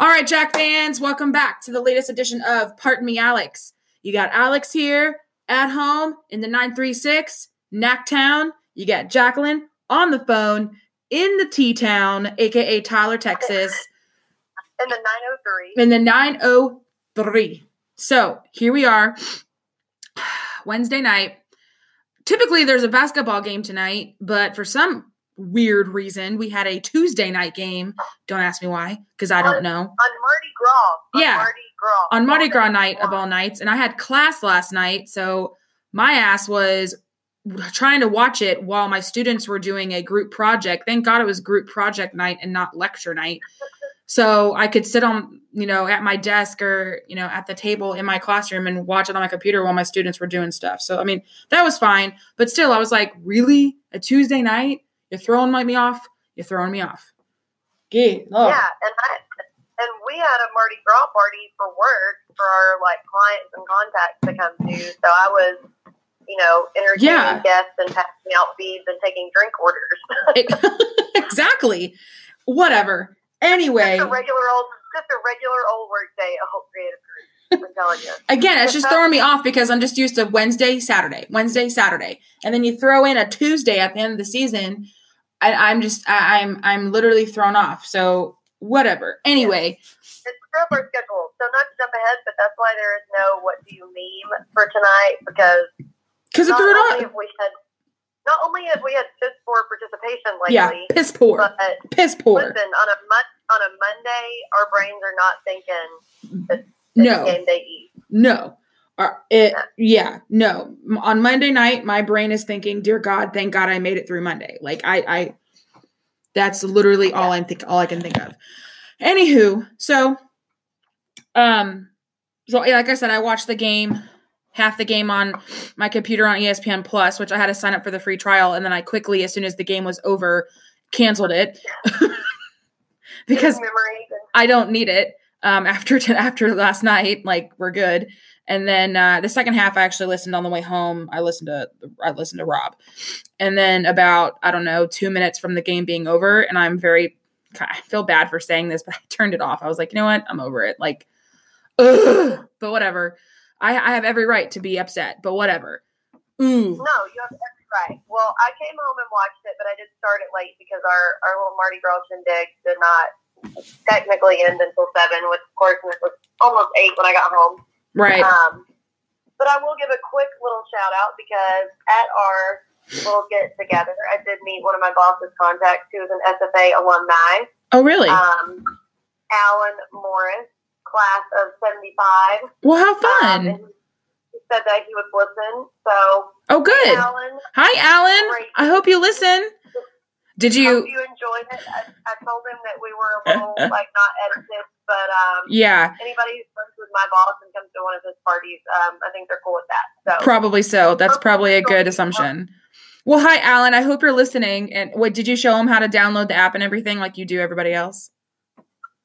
All right, Jack fans, welcome back to the latest edition of Pardon Me, Alex. You got Alex here at home in the 936, Nacktown. You got Jacqueline on the phone in the T Town, aka Tyler, Texas. In the 903. In the 903. So here we are, Wednesday night. Typically, there's a basketball game tonight, but for some weird reason, we had a Tuesday night game. Don't ask me why, because I don't know. On Mardi Gras. On Yeah. Mardi Gras. On Mardi Gras night of all nights, and I had class last night, so my ass was trying to watch it while my students were doing a group project. Thank God it was group project night and not lecture night. So I could sit on, you know, at my desk or, you know, at the table in my classroom and watch it on my computer while my students were doing stuff. So I mean, that was fine. But still, I was like, really? A Tuesday night? You're throwing me off? You're throwing me off. Yeah. Oh. Yeah, and I and we had a Mardi Gras party for work for our like clients and contacts to come to. So I was, you know, entertaining Yeah. guests and passing out beads and taking drink orders. Exactly. Whatever. Anyway, just a regular old, just a regular old work day at Hope Creative Group. I'm telling you. again, it's just throwing me off because I'm just used to Wednesday, Saturday, Wednesday, Saturday, and then you throw in a Tuesday at the end of the season. I, I'm just, I, I'm, I'm literally thrown off. So whatever. Anyway, It's our schedule. So not to jump ahead, but that's why there is no what do you meme for tonight because because it threw it on. have we had not only have we had piss poor participation lately, Yeah, piss poor, but piss poor. listen on a mon- on a Monday, our brains are not thinking that it's No, game day eat. no. It, yeah, no. On Monday night, my brain is thinking, "Dear God, thank God I made it through Monday." Like I, I, that's literally all I'm think, all I can think of. Anywho, so, um, so like I said, I watched the game, half the game on my computer on ESPN Plus, which I had to sign up for the free trial, and then I quickly, as soon as the game was over, canceled it because I don't need it. Um, after t- after last night, like we're good. And then uh, the second half, I actually listened on the way home. I listened to I listened to Rob, and then about I don't know two minutes from the game being over, and I'm very I feel bad for saying this, but I turned it off. I was like, you know what, I'm over it. Like, ugh. but whatever. I, I have every right to be upset, but whatever. No, you have every right. Well, I came home and watched it, but I did start it late because our our little Mardi Gras shindig did not technically end until seven, which of course it was almost eight when I got home. right. Um, but I will give a quick little shout out because at our little get together, I did meet one of my boss's contacts who is an SFA alumni, Oh, really? um, Alan Morris, class of 75. well, how Um, fun. and he said that he would listen. So, oh, good. Alan, Hi, Alan. Great. I hope you listen. Did you? hope you? enjoyed it. I, I told him that we were a little, like, not edited, but um, Yeah, anybody who works with my boss and comes to one of his parties, um, I think they're cool with that. So, probably so. That's probably a good assumption. Well, hi, Alan. I hope you're listening. And what did you show him how to download the app and everything, like you do everybody else?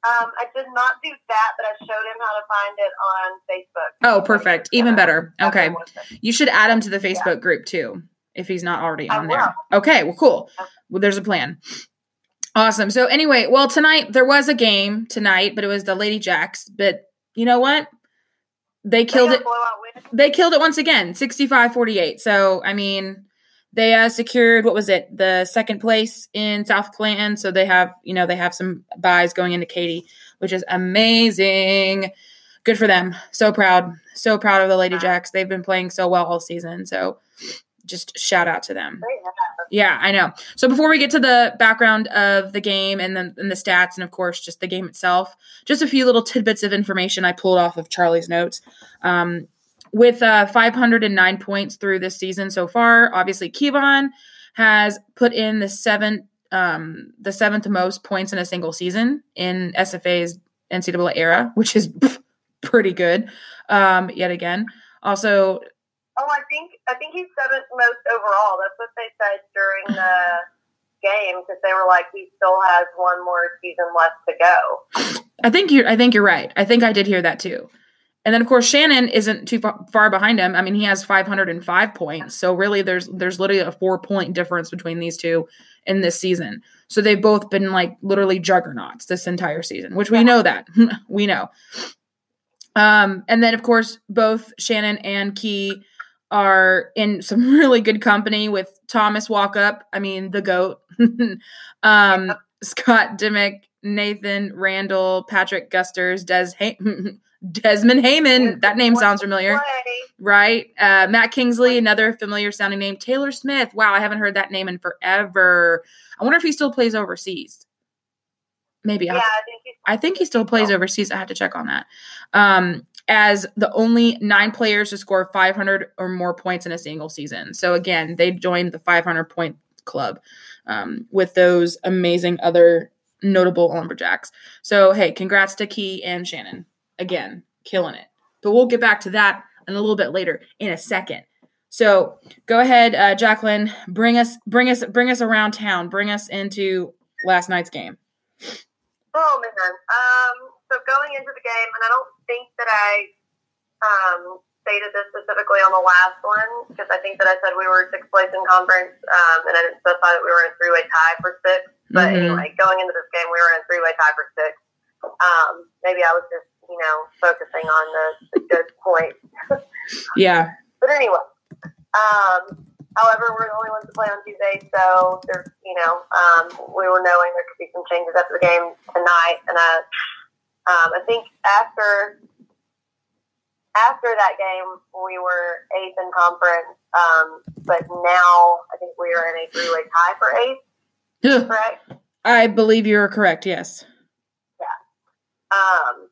Um, I did not do that, but I showed him how to find it on Facebook. Oh, perfect. Even better. Okay. You should add him to the Facebook group too, if he's not already on there. Okay, well, cool. Well, there's a plan. Awesome. So anyway, well, tonight there was a game tonight, but it was the Lady Jacks. But you know what? They They killed got it. They killed it once again, 65-48. So I mean, they uh, secured what was it, the second place in South Clanton. So they have, you know, they have some buys going into Katy, which is amazing. Good for them. So proud. So proud of the Lady Jacks. They've been playing so well all season. So just shout out to them. Yeah, I know. So before we get to the background of the game and then and the stats and of course just the game itself, just a few little tidbits of information I pulled off of Charlie's notes. Um, with uh, 509 points through this season so far, obviously Kevon has put in the seventh um, the seventh most points in a single season in SFA's NCAA era, which is pretty good. Um, yet again, also Oh, I think I think he's seventh most overall. That's what they said during the game because they were like, he still has one more season left to go. I think you're I think you're right. I think I did hear that too. And then of course Shannon isn't too far, far behind him. I mean, he has 505 points. So really there's there's literally a 4 point difference between these two in this season. So they've both been like literally juggernauts this entire season, which we know that. we know. Um and then of course both Shannon and Key are in some really good company with Thomas Walkup, I mean the goat. um Scott Dimick, Nathan Randall, Patrick Gusters, Des Desmond Haymon. That name sounds familiar, right? Uh, Matt Kingsley, another familiar sounding name. Taylor Smith. Wow, I haven't heard that name in forever. I wonder if he still plays overseas. Maybe. Yeah, I think, I think he still plays overseas. I have to check on that. Um, as the only nine players to score 500 or more points in a single season. So again, they joined the 500 point club um, with those amazing other notable lumberjacks. So hey, congrats to Key and Shannon again, killing it. But we'll get back to that in a little bit later in a second. So go ahead, uh, Jacqueline. Bring us, bring us, bring us around town. Bring us into last night's game. Oh man. Um. So going into the game, and I don't think that I um, stated this specifically on the last one because I think that I said we were sixth place in conference, um, and I didn't specify that we were in a three-way tie for six. But mm-hmm. anyway, going into this game, we were in a three-way tie for six. Um, maybe I was just you know, focusing on the, the good points. yeah. But anyway, um, however, we're the only ones to play on Tuesday, so there's, you know, um, we were knowing there could be some changes after the game tonight, and I, um, I think after after that game, we were eighth in conference, um, but now I think we are in a three-way tie for eighth. Correct. I believe you are correct. Yes. Yeah. Um,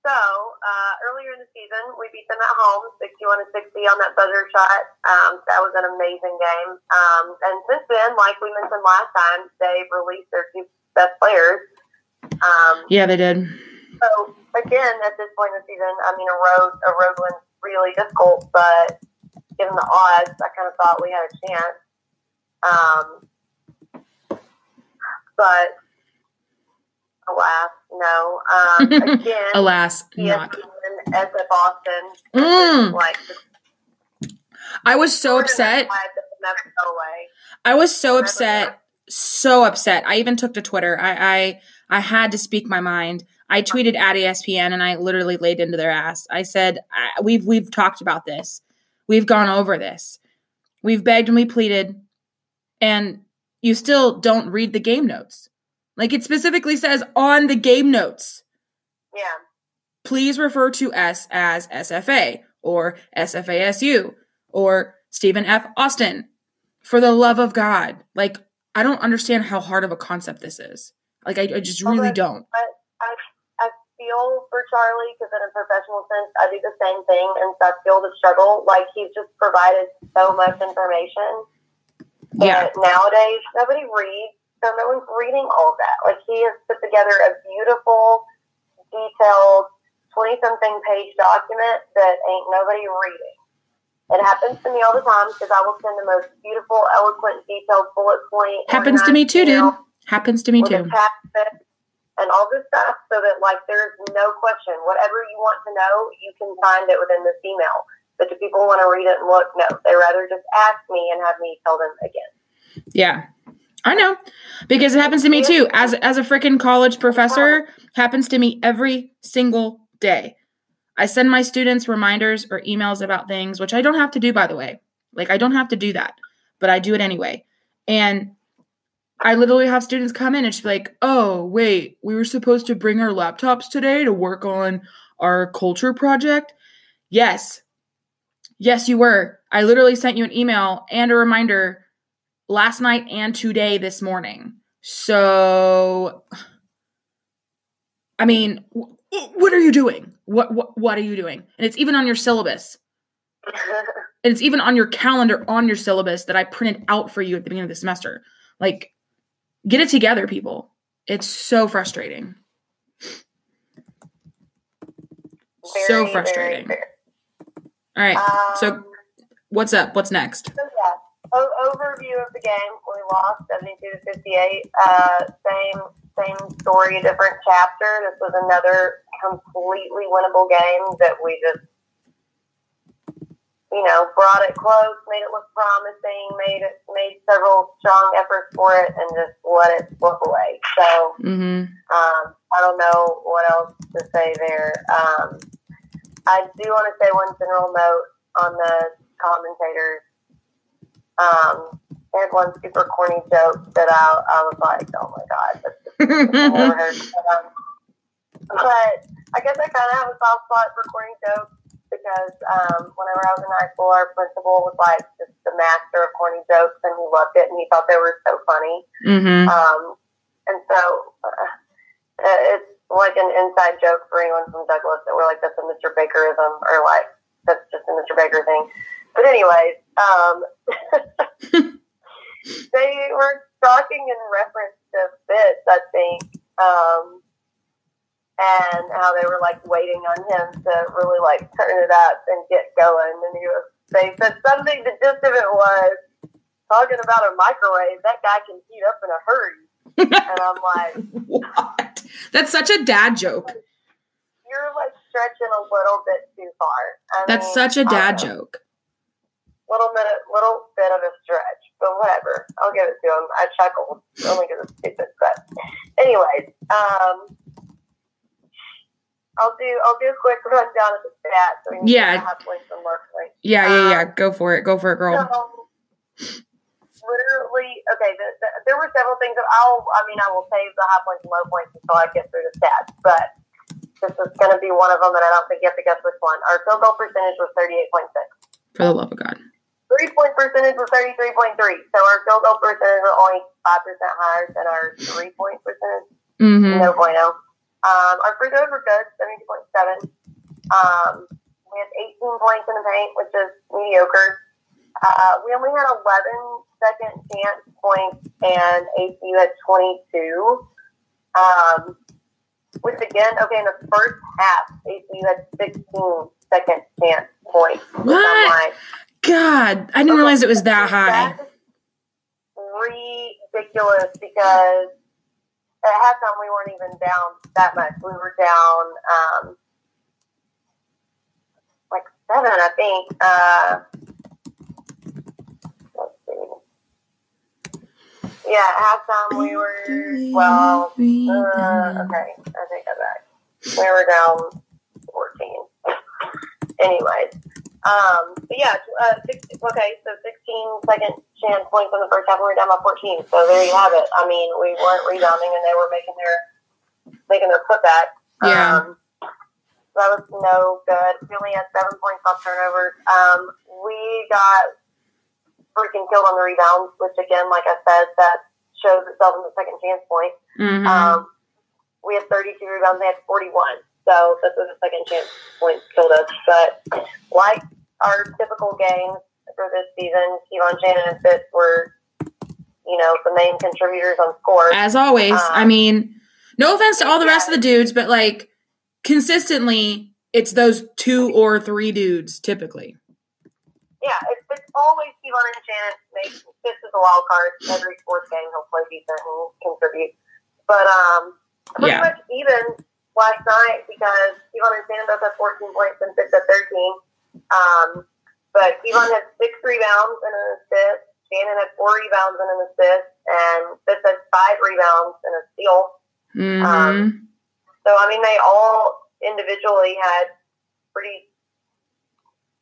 so uh, earlier in the season, we beat them at home, 61 to 60 on that buzzer shot. Um, that was an amazing game. Um, and since then, like we mentioned last time, they've released their two best players. Um, yeah, they did. So again, at this point in the season, I mean, a road a road win's really difficult, but given the odds, I kind of thought we had a chance. Um, but Alas, no. Um, again, alas, not. SF Austin. Mm. Like, I was so upset. I was so upset, so upset. I even took to Twitter. I, I, I had to speak my mind. I tweeted at ESPN and I literally laid into their ass. I said, "We've we've talked about this. We've gone over this. We've begged and we pleaded, and you still don't read the game notes." Like it specifically says on the game notes. Yeah. Please refer to S as SFA or SFASU or Stephen F. Austin. For the love of God. Like, I don't understand how hard of a concept this is. Like, I, I just really don't. I, I, I feel for Charlie because, in a professional sense, I do the same thing, and so I feel the struggle. Like, he's just provided so much information. Yeah. nowadays, nobody reads so no one's reading all of that. Like he has put together a beautiful, detailed, twenty something page document that ain't nobody reading. It happens to me all the time because I will send the most beautiful, eloquent, detailed bullet point. Happens to me too, dude. Happens to me too. And all this stuff, so that like there's no question. Whatever you want to know, you can find it within this email. But do people want to read it and look? No, they rather just ask me and have me tell them again. Yeah, I know because it happens to me too. As as a freaking college professor, uh-huh. happens to me every single day. I send my students reminders or emails about things, which I don't have to do, by the way. Like I don't have to do that, but I do it anyway. And I literally have students come in and be like, "Oh, wait, we were supposed to bring our laptops today to work on our culture project." Yes, yes, you were. I literally sent you an email and a reminder last night and today this morning. So I mean, what are you doing? What what what are you doing? And it's even on your syllabus. and it's even on your calendar on your syllabus that I printed out for you at the beginning of the semester. Like get it together, people. It's so frustrating. Very, so frustrating. Very, very. All right. Um, so what's up? What's next? So yeah o- overview of the game, we lost 72 to 58. Uh, same same story, different chapter. This was another completely winnable game that we just, you know, brought it close, made it look promising, made it made several strong efforts for it, and just let it slip away. So Mm-hmm. um, I don't know what else to say there. Um, I do want to say one general note on the commentators. Um, they had one super corny joke that I, I was like, oh my god, that's just never heard. But, um, but I guess I kind of have a soft spot for corny jokes because um, whenever I was in high school, our principal was like just the master of corny jokes, and he loved it, and he thought they were so funny. Mm-hmm. Um, and so uh, it's like an inside joke for anyone from Douglas that we're like, that's a Mr. Bakerism, or like, that's just a Mr. Baker thing. But, anyways, um, they were talking in reference to Fitz, I think, um, and how they were like waiting on him to really like turn it up and get going. And he was, they said something, the gist of it was talking about a microwave, that guy can heat up in a hurry. And I'm like, what? That's such a dad joke. you're like stretching a little bit too far. I That's mean, such a dad uh, joke. Little bit, little bit of a stretch, but whatever. I'll give it to him. I chuckled only because it's stupid. But, anyways, um, I'll do I'll do a quick rundown of the stats. So Yeah. get the hot points and mark points. Yeah, yeah, yeah. Go for it. Go for it, girl. So, literally, okay. The, the, there were several things. That I'll, I mean, I will save the high points and low points until I get through the stats. But this is going to be one of them, and I don't think you have to guess which one. Our field goal percentage was thirty-eight point six. For the love of God. Three point percentage was thirty-three point three. So our field goal percentage was only five percent higher than our three point percentage. Mm-hmm. No bueno. Um, our free throws were good, seventy-two point seven. Um, we had eighteen points in the paint, which is mediocre. Uh, we only had 11 second chance points, and ACU had 22. Um, which again, okay, in the first half, ACU had 16 second chance points. What? God, I didn't realize it was that high. That's ridiculous because at halftime we weren't even down that much. We were down um, like seven, I think. Uh, let's see. Yeah, at halftime we were well. Uh, okay, I take that back. We were down fourteen. Anyways, um, but yeah, uh, six, okay, so 16 second chance points in the first half, and we were down by 14. So there you have it. I mean, we weren't rebounding, and they were making their making their putback. Yeah. Um, so that was no good. We only had seven points off turnovers. Um, we got freaking killed on the rebounds, which again, like I said, that shows itself in the second chance point. Mm-hmm. Um, we had 32 rebounds, they had 41. So this was a second chance point killed us. But like our typical games for this season, Kevon Shannon and Fitz were, you know, the main contributors on scores. As always, I Um, mean, no offense to all the rest of the dudes, but like consistently, it's those two or three dudes typically. Yeah, it's, it's always Kevon and Shannon. They, Fitz is a wild card. Every sports game, he'll play decent and contribute. But um, pretty Yeah. much even last night because Kevon and both had 14 points and Fitz had 13. Um, but Kevon had six rebounds and an assist. Shannon had four rebounds and an assist, and Fitz had five rebounds and a steal. Mm-hmm. Um, So I mean, they all individually had pretty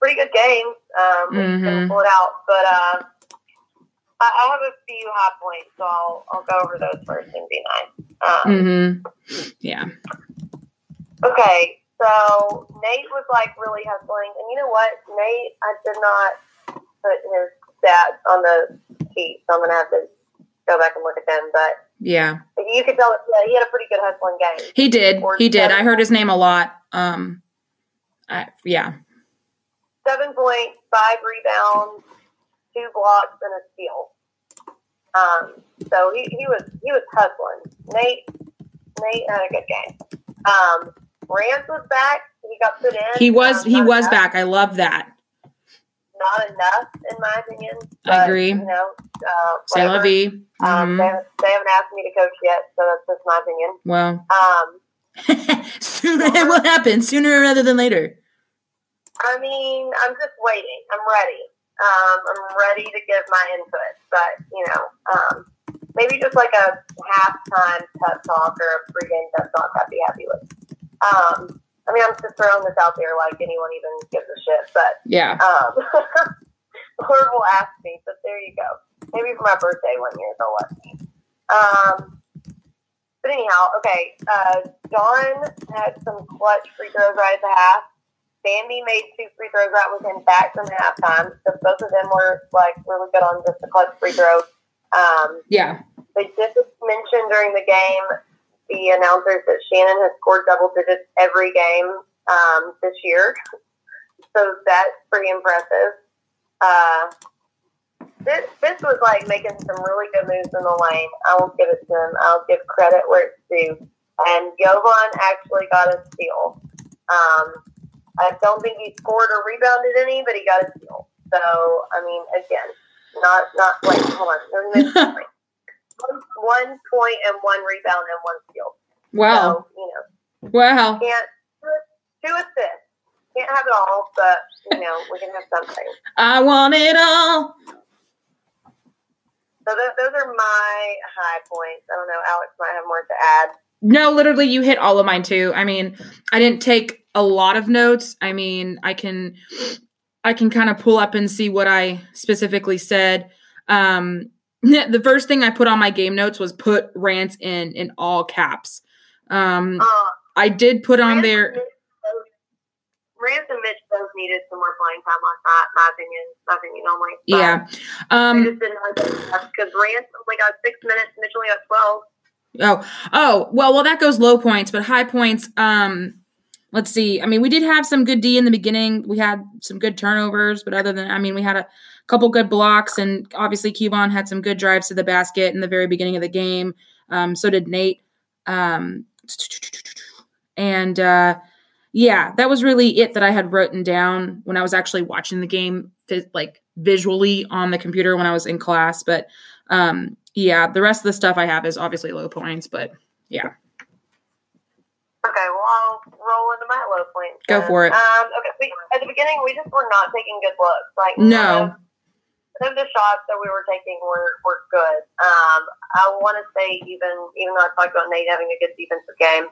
pretty good games. Um, we just couldn't Mhm. pull it out, but uh, I, I have a few high points, so I'll I'll go over those first and be nice. Um, mm-hmm. Yeah. Okay, so Nate was like really hustling, and you know what, Nate, I did not put his stats on the sheet, so I'm gonna have to go back and look at them. But Yeah. you could tell, yeah, he had a pretty good hustling game. He did. Or He did. I heard his name a lot. Um I, yeah. seven points, five rebounds, two blocks, and a steal. Um, so he, he was he was hustling. Nate Nate had a good game. Um, Rance was back. He got put in. He was Um, he was enough- back. I love that. Not enough, in my opinion. I agree. You know, uh, Say la vie. Um, Mhm. they, haven't, they haven't asked me to coach yet, so that's just my opinion. Well, Um, Soon it will happen sooner rather than later. I mean, I'm just waiting. I'm ready. Um, I'm ready to give my input, but you know, um, maybe just like a halftime pep talk or a pregame pep talk. I'd be happy with. Um, I mean, I'm just throwing this out there like anyone even gives a shit, but Yeah. um, Lord will ask me. But there you go. Maybe for my birthday one year they'll let me. Um, but anyhow, okay. Uh, Dawn had some clutch free throws right at the half. Sandy made two free throws right with him back from halftime. So both of them were like really good on just the clutch free throw. Um, Yeah. they just mentioned during the game the announcers that Shannon has scored double digits every game um, this year. So that's pretty impressive. Uh, this, this was like making some really good moves in the lane. I will give it to him. I'll give credit where it's due. And Jovan actually got a steal. Um, I don't think he scored or rebounded any, but he got a steal. So, I mean, again, not, not, wait, hold on. One, one point and one rebound and one steal. Wow. So, you know, Wow. can't, two assists. Can't have it all, but, you know, we can have something. I want it all. So th- those are my high points. I don't know. Alex might have more to add. No, literally, you hit all of mine too. I mean, I didn't take a lot of notes. I mean, I can, I can kind of pull up and see what I specifically said. Um, the first thing I put on my game notes was put Rance in in all caps. Um, Uh, I did put on there. and Mitch both- Rance and Mitch both needed some more playing time last night. My opinion. My opinion only. But Yeah. I Um, just didn't know because Rance only got six minutes. Mitch only got twelve. Oh, oh, well, well, that goes low points, but high points. Um, let's see. I mean, we did have some good D in the beginning. We had some good turnovers, but other than, I mean, we had a couple good blocks, and obviously, Kevon had some good drives to the basket in the very beginning of the game. Um, so did Nate. Um, and uh, yeah, that was really it that I had written down when I was actually watching the game, like visually on the computer when I was in class. But um, yeah, the rest of the stuff I have is obviously low points, but yeah. Okay, well I'll roll into my low points. Go for it. Um, okay, we, at the beginning we just were not taking good looks. Like No. None of, the shots that we were taking were, were good. Um, I want to say even even though I talked about Nate having a good defensive game,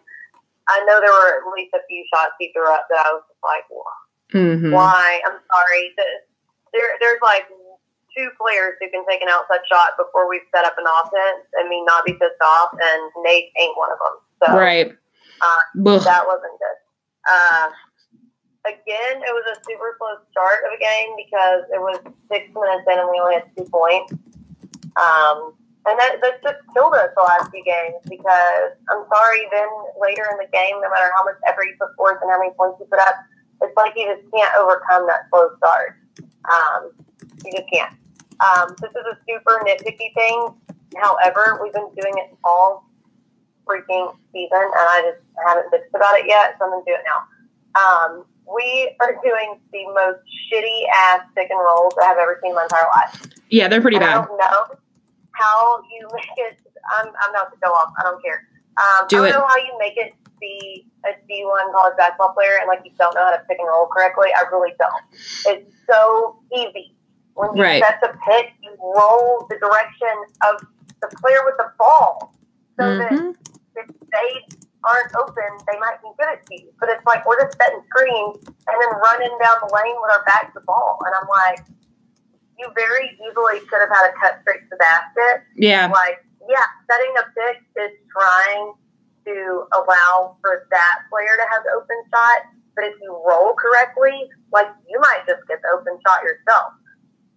I know there were at least a few shots he threw up that I was just like, "Wha- Mm-hmm. why? I'm sorry. There, there's like two players who can take an outside shot before we've set up an offense and me not be pissed off, and Nate ain't one of them. So Right. uh, that wasn't good. Uh, again, it was a super slow start of a game because it was six minutes in and we only had two points. Um, and that, that just killed us the last few games because I'm sorry, then later in the game, no matter how much effort you put forth and how many points you put up, it's like you just can't overcome that slow start. Um, you just can't. Um, this is a super nitpicky thing. However, we've been doing it all freaking season, and I just haven't bitched about it yet, so I'm gonna do it now. Um, we are doing the most shitty ass pick and rolls I have ever seen in my entire life. Yeah, they're pretty And I bad. don't know how you make it. I'm, I'm not to go off. I don't care. Um, Do I don't know how you make it be a D1 college basketball player and like you don't know how to pick and roll correctly. I really don't. It's so easy. When you Right. set the pick, you roll the direction of the player with the ball. So that Mhm. if they aren't open, they might can give it to you. But it's like we're just setting screens and then running down the lane with our back to the ball. And I'm like, you very easily could have had a cut straight to the basket. Yeah. Like, yeah, setting a pick is trying to allow for that player to have the open shot. But if you roll correctly, like you might just get the open shot yourself.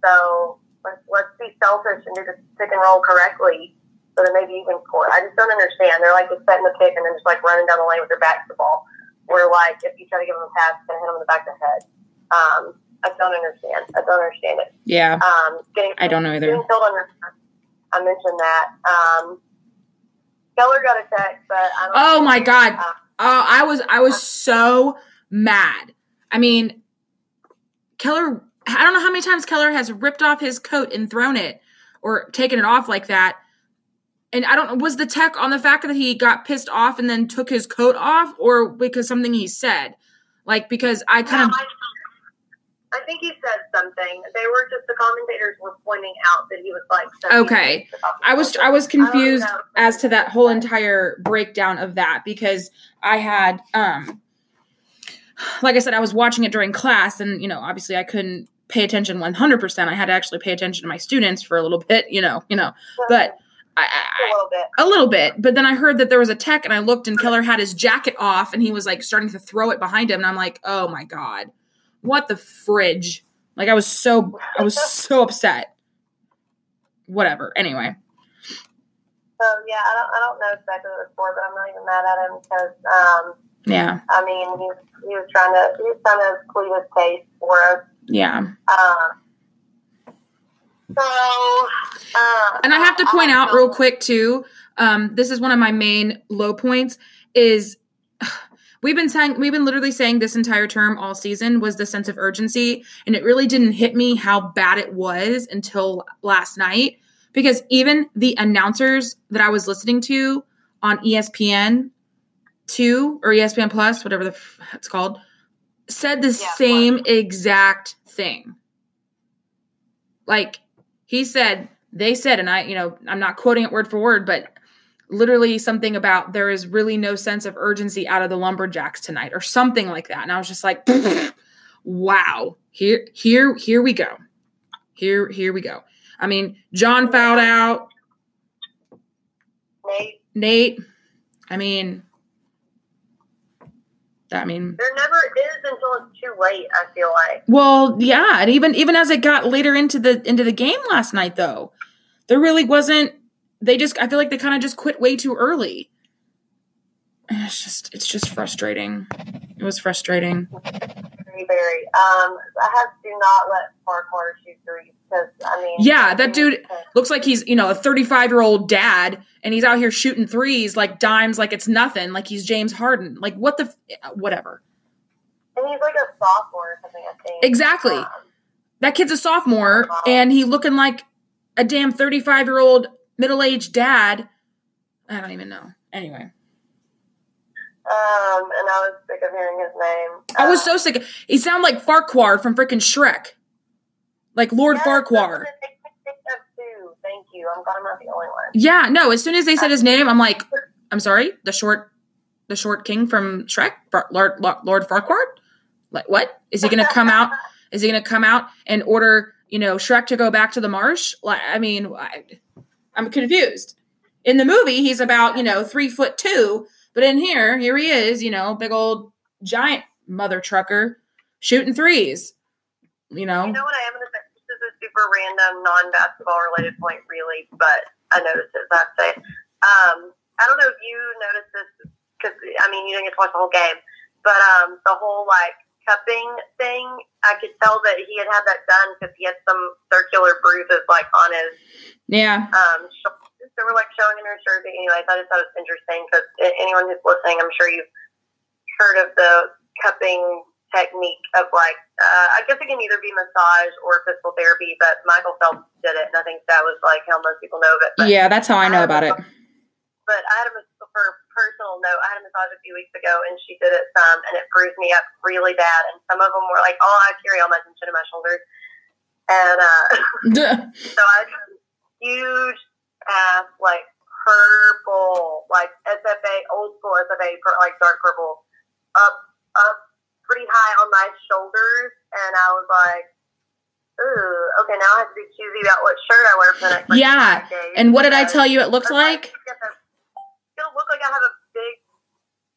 So let's let's be selfish and do the pick and roll correctly so maybe you can score. I just don't understand. They're like just setting the pick and then just like running down the lane with their back to the ball. Where like if you try to give them a pass, it's gonna hit them in the back of the head. Um, I don't understand. I don't understand it. Yeah. Um, getting I don't know either. getting killed on I mentioned that. Um, Keller got a text, but I don't Oh my God. Uh, Oh, I was I was so mad. I mean, Keller. I don't know how many times Keller has ripped off his coat and thrown it, or taken it off like that. And I don't know, was the tech on the fact that he got pissed off and then took his coat off, or because something he said? Like because I kind of I, I think he said something. They were just the commentators were pointing out that he was like. Okay. I was. I was confused know. as to that whole entire breakdown of that because I had um like I said I was watching it during class and you know obviously I couldn't pay attention 100% I had to actually pay attention to my students for a little bit you know you know but I, a I, little bit. a little bit. But then I heard that there was a tech and I looked and Keller had his jacket off and he was like starting to throw it behind him and I'm like oh my god. What the fridge? Like I was so I was so upset. Whatever. Anyway. So yeah, I don't, I don't know exactly what it was for, but I'm not even mad at him because um, yeah. I mean he, he was trying to he was trying to plead his case for us. yeah. Um, so uh, and I have to point out real quick too. Um, this is one of my main low points. Is we've been saying we've been literally saying this entire term all season was the sense of urgency, and it really didn't hit me how bad it was until last night. Because even the announcers that I was listening to on ESPN two or ESPN Plus, whatever the f- it's called, said the Yeah, same exact thing. Like he said, they said, and I, you know, I'm not quoting it word for word, but literally something about there is really no sense of urgency out of the lumberjacks tonight, or something like that. And I was just like, wow, here, here, here we go. Here, here we go. I mean, John fouled out, Nate, Nate. I mean, I mean, there never is until it's too late. I feel like. Well, yeah, and even even as it got later into the into the game last night, though, there really wasn't. They just, I feel like they kind of just quit way too early. And It's just, it's just frustrating. It was frustrating. Um, I have do not let Farquhar shoot threes because I mean. Yeah, that dude- Looks like he's, you know, a 35 year old dad, and he's out here shooting threes like dimes, like it's nothing, like he's James Harden. Like what the, f- whatever. And he's like a sophomore or something. I think. Exactly. Um, That kid's a sophomore, and he looking like a damn 35 year old middle aged dad. I don't even know. Anyway. Um, and I was sick of hearing his name. I was Uh, so sick. He sounded like Farquhar from freaking Shrek, like Lord yes, Farquhar. that's what it makes me of too. Thank you. I'm glad I'm not the only one. Yeah, no. As soon as they said his name, I'm like, I'm sorry, the short, the short king from Shrek, Far- Lord Lord, Lord Farquhar. Like, what is he going to come out? Is he going to come out and order, you know, Shrek to go back to the marsh? Like, I mean, I, I'm confused. In the movie, he's about you know three foot two, but in here, here he is, you know, big old giant mother trucker shooting threes. You know, You know what I am to say? This is a super random, non-basketball related point, really, but I noticed it. Have say, um, I don't know if you noticed this because I mean you didn't get to watch the whole game, but um, the whole like cupping thing, I could tell that he had had that done because he had some circular bruises like on his yeah, um, shoulders. They were like showing in her shirt. But anyways, I just thought it was interesting because anyone who's listening, I'm sure you've heard of the cupping technique of like, uh, I guess it can either be massage or physical therapy, but Michael Phelps did it, and I think that was like how most people know of it. But, yeah. That's how I know about it. but I had a for personal note, I had a massage a few weeks ago, and she did it some, and it bruised me up really bad. And some of them were like, "Oh, I carry all my tension in my shoulders," and uh, so I had huge ass, like purple, like SFA, old school SFA, like dark purple, up, up pretty high on my shoulders. And I was like, ooh, okay, now I have to be choosy about what shirt I wear for the next like, Yeah. And what did I tell you it looked like? It's gonna look like I have a big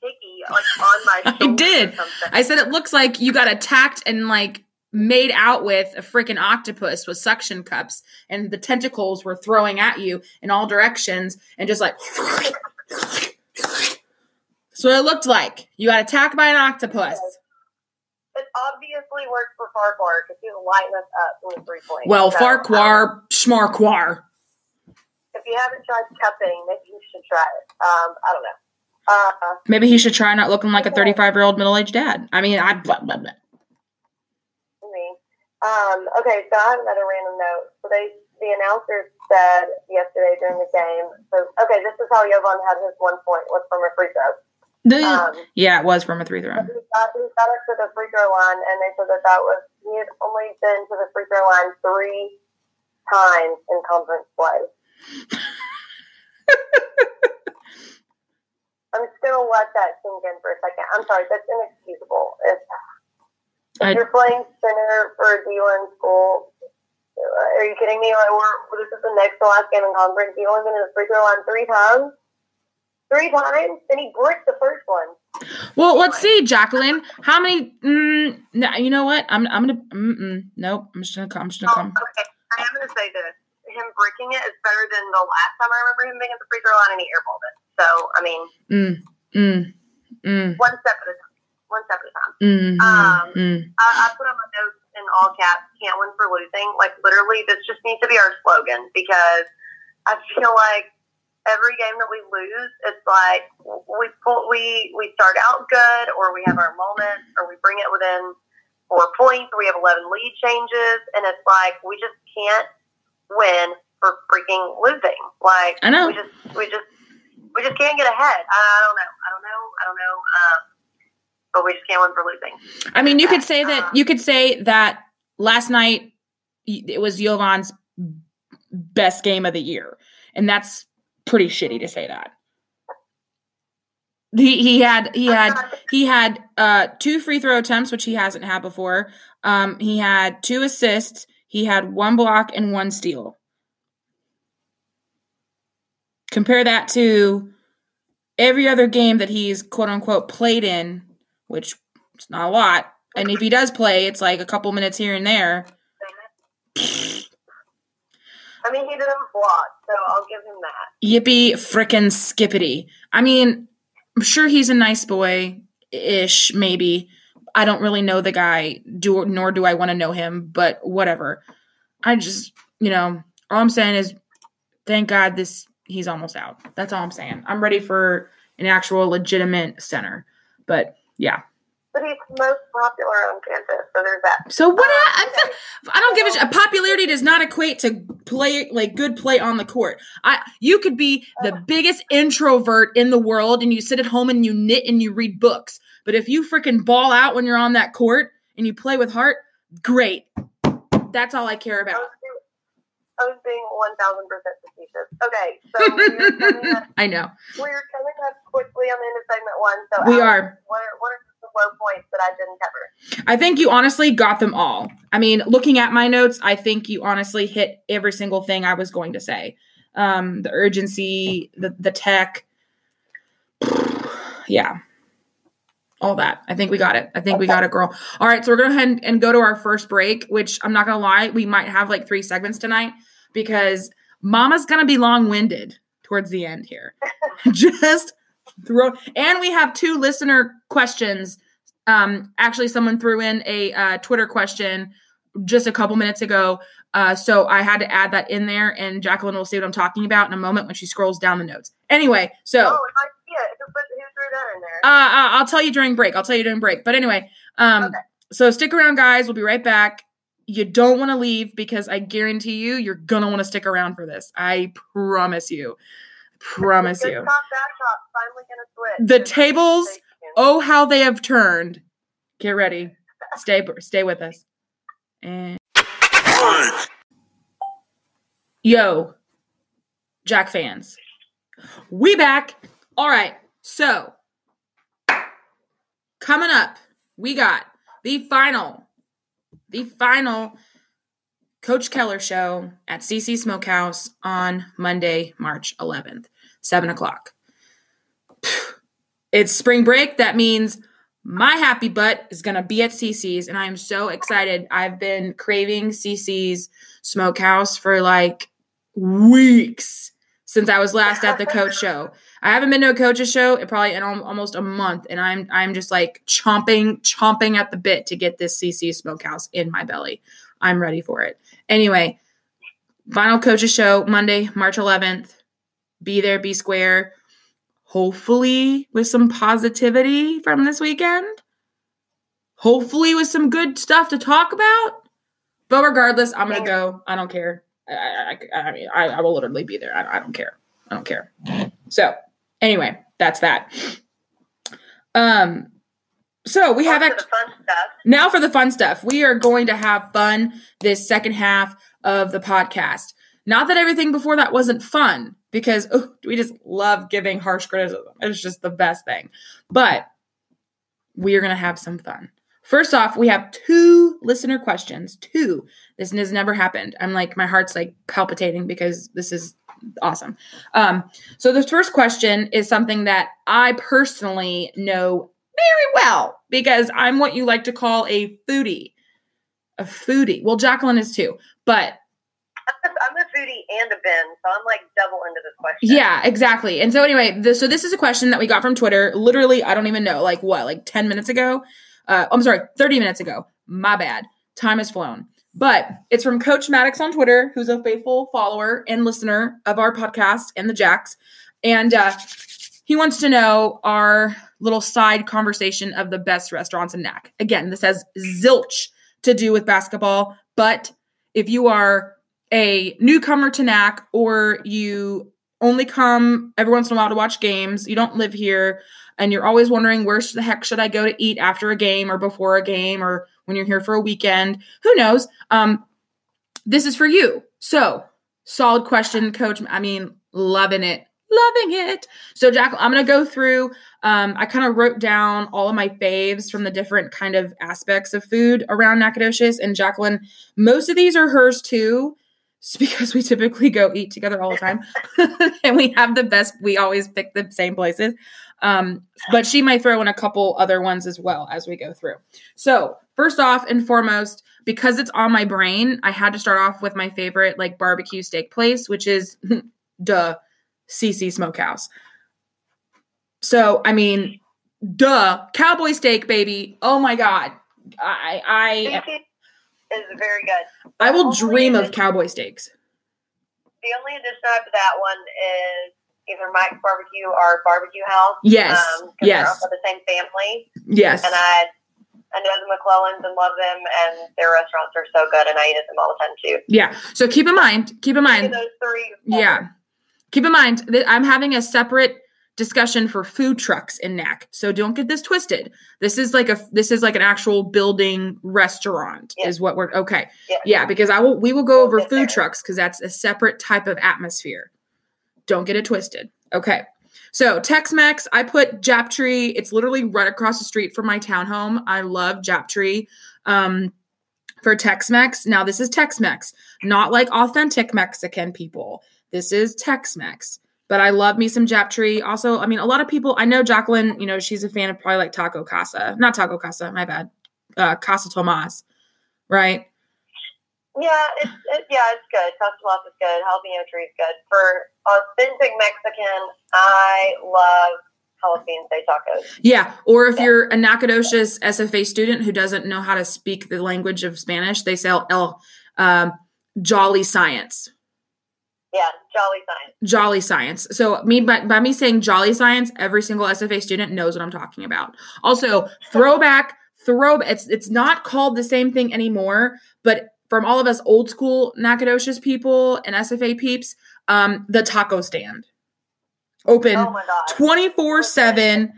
hickey like on my I did. I said it looks like you got attacked and like made out with a freaking octopus with suction cups, and the tentacles were throwing at you in all directions, and just like. That's what it looked like. You got attacked by an octopus. it obviously worked for Farquhar because he was lighting us up in the three point. Well, So, um, Farquhar, Schmarquar. if you haven't tried cupping, maybe you should try it. Um, I don't know. Uh, Maybe he should try not looking like a 35 year old middle aged dad. I mean, I. Blah, blah, blah. Um, okay, so I have another random note. So they the announcers said yesterday during the game. So, okay, this is how Jovan had his one point was from a free throw. The- Um, yeah, it was from a three throw. He got, he got up to the free throw line, and they said that that was he had only been to the free throw line three times in conference play. I'm just gonna let that sink in for a second. I'm sorry, that's inexcusable. If, you're playing center for a D1 school, uh, are you kidding me? Like, we're, this is the next to last game in conference. He only been to the free throw line three times. Three times, and he bricked the first one. Well, let's see, Jacqueline. How many? Mm, no, you know what? I'm I'm gonna. Mm-mm, nope. I'm just gonna come. I'm just gonna Oh, come. okay. I am going to say this. Him breaking it is better than the last time I remember him being at the free throw line and he airballed it. So, I mean, Mm, mm, mm, one step at a time. One step at a time. mm, Um, mm. I, I put on my notes in all caps, can't win for losing. Like, literally, this just needs to be our slogan because I feel like every game that we lose, it's like we pull, we, we start out good or we have our moments or we bring it within four points or we have 11 lead changes. And it's like we just can't win for freaking losing. Like, I know. we just, we just, we just can't get ahead. I, I don't know. I don't know. I don't know. Um, but we just can't for losing. I mean, you could say that. You could say that last night it was Jovan's best game of the year, and that's pretty shitty to say that. He he had he had he had uh two free throw attempts which he hasn't had before um he had two assists he had one block and one steal compare that to every other game that he's quote unquote played in which is not a lot. And if he does play it's like a couple minutes here and there. I mean, he didn't block, so I'll give him that. yippee frickin' skippity. I mean i'm sure he's a nice boy ish maybe. I don't really know the guy do nor do i want to know him but whatever. I just you know all i'm saying is thank god this he's almost out. That's all i'm saying. I'm ready for an actual legitimate center. But yeah But he's most popular on campus, so there's that. so what um, I, I don't give a shit. Popularity does not equate to play like good play on the court. I you could be the uh. biggest introvert in the world and you sit at home and you knit and you read books. But if you freaking ball out when you're on that court and you play with heart, great. That's all I care about. I was being 1,000% facetious. Okay, so up, I know. we're coming up quickly on the end of segment one. So We Alex, are. What are, what are the low points that I didn't cover? I think you honestly got them all. I mean, looking at my notes, I think you honestly hit every single thing I was going to say. Um, the urgency, the the tech, yeah, all that. I think we got it. I think we got it, girl. All right, so we're gonna go ahead and go to our first break. Which I'm not gonna lie, we might have like three segments tonight because Mama's gonna be long winded towards the end here. Just throw, and we have two listener questions. Um actually someone threw in a uh, twitter question just a couple minutes ago. Uh so i had to add that in there and jacqueline will see what i'm talking about in a moment when she scrolls down the notes. Anyway so Oh, uh, I it, who, threw that in there? uh, i'll tell you during break. I'll tell you during break. But anyway um Okay. so stick around guys. We'll be right back you don't want to leave because i guarantee you you're gonna want to stick around for this. I promise you. Promise you. Cop, bad cop, finally gonna switch. The tables- oh how they have turned. Get ready. Stay stay with us. And yo jack fans. We back. All right so coming up we got the final the final coach keller show at cc smokehouse on monday march 11th 7 o'clock. It's spring break. That means my happy butt is going to be at cc's and i'm so excited. I've been craving cc's smokehouse for like weeks since i was last at the coach show. I haven't been to a coach's show in probably in al- almost a month and i'm i'm just like chomping chomping at the bit to get this cc smokehouse in my belly. I'm ready for it. Anyway final coaches show monday march 11th be there be square. Hopefully with some positivity from this weekend. Hopefully with some good stuff to talk about. But regardless i'm gonna go. I don't care I, I, I mean, I, I will literally be there. I, I don't care. I don't care. So anyway, that's that. Um, so we have On to act- the fun stuff. now for the fun stuff. We are going to have fun this second half of the podcast. Not that everything before that wasn't fun, because oh, we just love giving harsh criticism. It's just the best thing. But we are going to have some fun. First off, we have two listener questions. Two. This has never happened. I'm like, my heart's like palpitating because this is awesome. Um, so the first question is something that I personally know very well because I'm what you like to call a foodie. A foodie. Well, Jacqueline is too, but I'm a foodie and a bin, so I'm like double into this question. yeah, exactly. And so anyway, this, so this is a question that we got from Twitter. Literally, I don't even know, like what, like 10 minutes ago? Uh, I'm sorry, 30 minutes ago. My bad. Time has flown. But it's from Coach Maddox on Twitter, who's a faithful follower and listener of our podcast and the Jacks. And uh, he wants to know our little side conversation of the best restaurants in NAC. Again, this has zilch to do with basketball, but if you are a newcomer to NAC or you only come every once in a while to watch games, you don't live here, and you're always wondering where the heck should I go to eat after a game or before a game or when you're here for a weekend, who knows? Um, this is for you. So, solid question, coach. I mean, loving it. Loving it. So, Jack, I'm going to go through. Um, I kind of wrote down all of my faves from the different kind of aspects of food around Nacogdoches. And Jacqueline, most of these are hers too. Because we typically go eat together all the time and we have the best we always pick the same places um, but she might throw in a couple other ones as well as we go through. So first off and foremost because it's on my brain i had to start off with my favorite like barbecue steak place which is duh cc smokehouse. So i mean duh cowboy steak baby. Oh my god. I i is very good. i will dream of cowboy steaks. The only addition I have to that one is either Mike's Barbecue or Barbecue House. Yes, Um, yes. They're the same family, yes and I I know the McClellans and love them, and their restaurants are so good, and I eat at them all the time too. Yeah. So keep in mind, keep in mind, those three. yeah. Keep in mind that I'm having a separate discussion for food trucks in NAC. So don't get this twisted. This is like a this is like an actual building restaurant is what we're okay. Yeah. Yeah, because I will we will go over food there. trucks because that's a separate type of atmosphere. Don't get it twisted. Okay. So Tex-Mex, I put Japtree. It's literally right across the street from my townhome. I love Japtree. Um, for Tex-Mex. Now this is Tex-Mex, not like authentic Mexican people. This is Tex-Mex. But I love me some Japtree. Also, I mean, a lot of people. I know Jacqueline. You know, she's a fan of probably like Taco Casa, not Taco Casa. My bad. Uh, Casa Tomas, right? Yeah, it's it, yeah, it's good. Tostamas is good. Jalapeno tree is good. For authentic Mexican, I love jalapeno tacos. Yeah, or if you're a Nacogdoches SFA student who doesn't know how to speak the language of Spanish, they sell El um, Jolly Science. Yeah, Jolly Science. Jolly Science. So me by, by me saying Jolly Science, every single SFA student knows what I'm talking about. Also, throwback, throw it's it's not called the same thing anymore, but from all of us old school Nacogdoches people and SFA peeps, um, the taco stand. Open Oh 24 7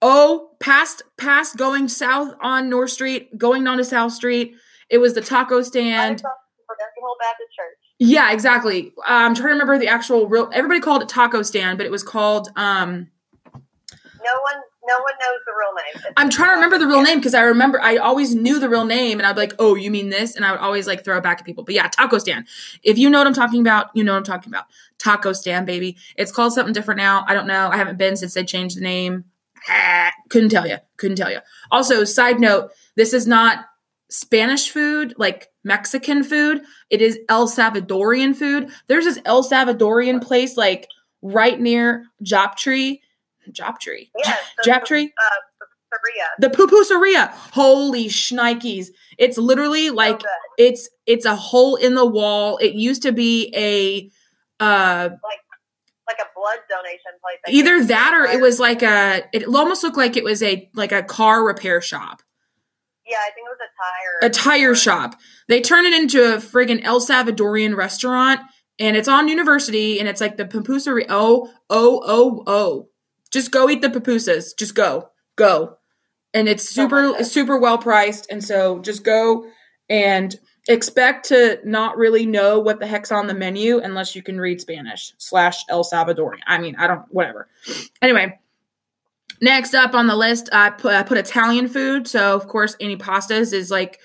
oh past past going south on north street going down to south street. It was the taco stand. Across from Progressive Hill Baptist Church. yeah exactly. I'm trying to remember the actual real everybody called it taco stand but it was called um No one, no one knows the real name. I'm trying to remember the real name because i remember i always knew the real name and i'd be like oh you mean this? And i would always like throw it back at people. But yeah taco stand. If you know what i'm talking about you know what i'm talking about. Taco stand baby. It's called something different now. I don't know. I haven't been since they changed the name. Couldn't tell you couldn't tell you also side note this is not spanish food like mexican food. It is el salvadorian food. There's this el salvadorian place like right near Joptree Joptree Yes, the- Japtree Uh, Saria. the pupuseria holy shnikes it's literally like good. it's it's a hole in the wall it used to be a uh like a blood donation place. I either think. that or it was like a it almost looked like it was a like a car repair shop Yeah, I think it was a tire. A tire shop. They turned it into a friggin' El Salvadorian restaurant, and it's on University, and it's like the pupusa. Re- oh, oh, oh, oh! Just go eat the pupusas. Just go, go, and it's super, super well priced. And so just go and expect to not really know what the heck's on the menu unless you can read Spanish slash El Salvadorian. I mean, I don't, whatever. Anyway, next up on the list, I put, I put Italian food. So of course, any pastas is like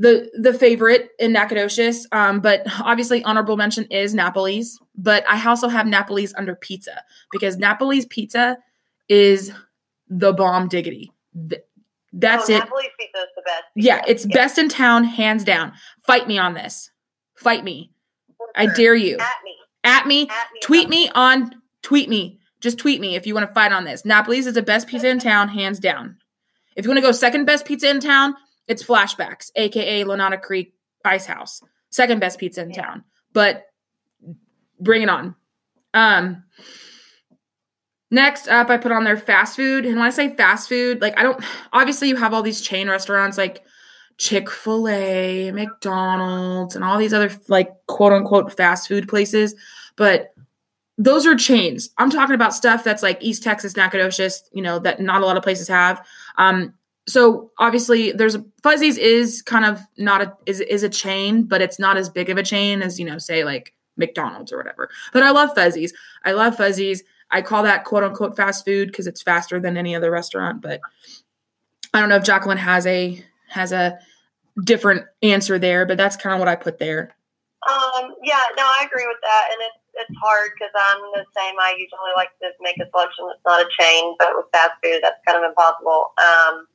the the favorite in Nacogdoches. Um, but obviously, honorable mention is Napoli's. But I also have Napoli's under pizza because Napoli's pizza is the bomb diggity. Th- That's oh, it. Napoli's pizza is the best. Yeah, pizza. it's best in town, hands down. Fight me on this. Fight me. for I dare you. At me. At me. At me. Tweet about me on tweet me. Just tweet me if you want to fight on this. Napoli's is the best pizza in town, hands down. If you want to go second best pizza in town, it's Flashbacks, aka Lanana Creek Ice House. Second best pizza in town. But bring it on. Um Next up, I put on their fast food. And when I say fast food, like I don't obviously you have all these chain restaurants like Chick-fil-A, McDonald's, and all these other like quote unquote fast food places. But those are chains. I'm talking about stuff that's like East Texas, Nacogdoches, you know, that not a lot of places have. Um, so obviously there's a, Fuzzies is kind of not a is is a chain, but it's not as big of a chain as, you know, say like McDonald's or whatever. But I love Fuzzies. I love Fuzzies. I call that quote unquote fast food because it's faster than any other restaurant. But I don't know if Jacqueline has a has a different answer there, but that's kind of what I put there. Um, yeah, no, I agree with that, and it's it's hard because I'm the same. I usually like to make a selection that's not a chain, but with fast food, that's kind of impossible. Um,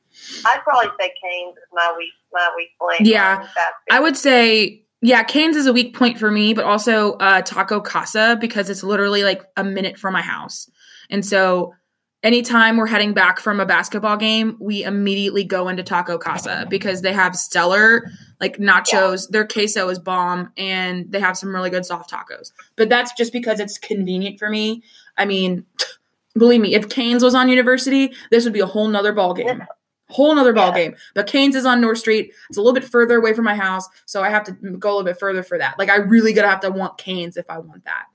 I'd probably say Cane's is my weak my weak point. Yeah, on fast food. I would say, yeah, Cane's is a weak point for me, but also uh, Taco Casa because it's literally like a minute from my house. And so anytime we're heading back from a basketball game, we immediately go into Taco Casa because they have stellar like nachos. Their queso is bomb and they have some really good soft tacos. But that's just because it's convenient for me. I mean, believe me, if Cane's was on university, this would be a whole nother ball game. Whole nother ball Yeah. game. But Cane's is on North Street. It's a little bit further away from my house, so I have to go a little bit further for that. Like I really gotta have to want Cane's if I want that.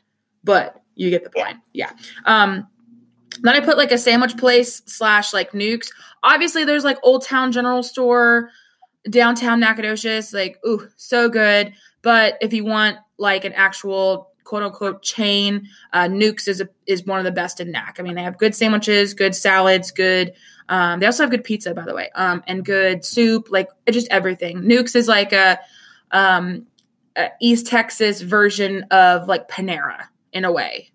But you get the point. Yeah. Um then I put like a sandwich place slash like nukes. Obviously, there's like Old Town General Store, downtown Nacogdoches. Like, ooh, so good. But if you want like an actual quote unquote chain, uh, Nukes is a, is one of the best in Nac. I mean, they have good sandwiches, good salads, good. Um, they also have good pizza, by the way, um, and good soup, like just everything. Nukes is like a, um, a East Texas version of like Panera in a way.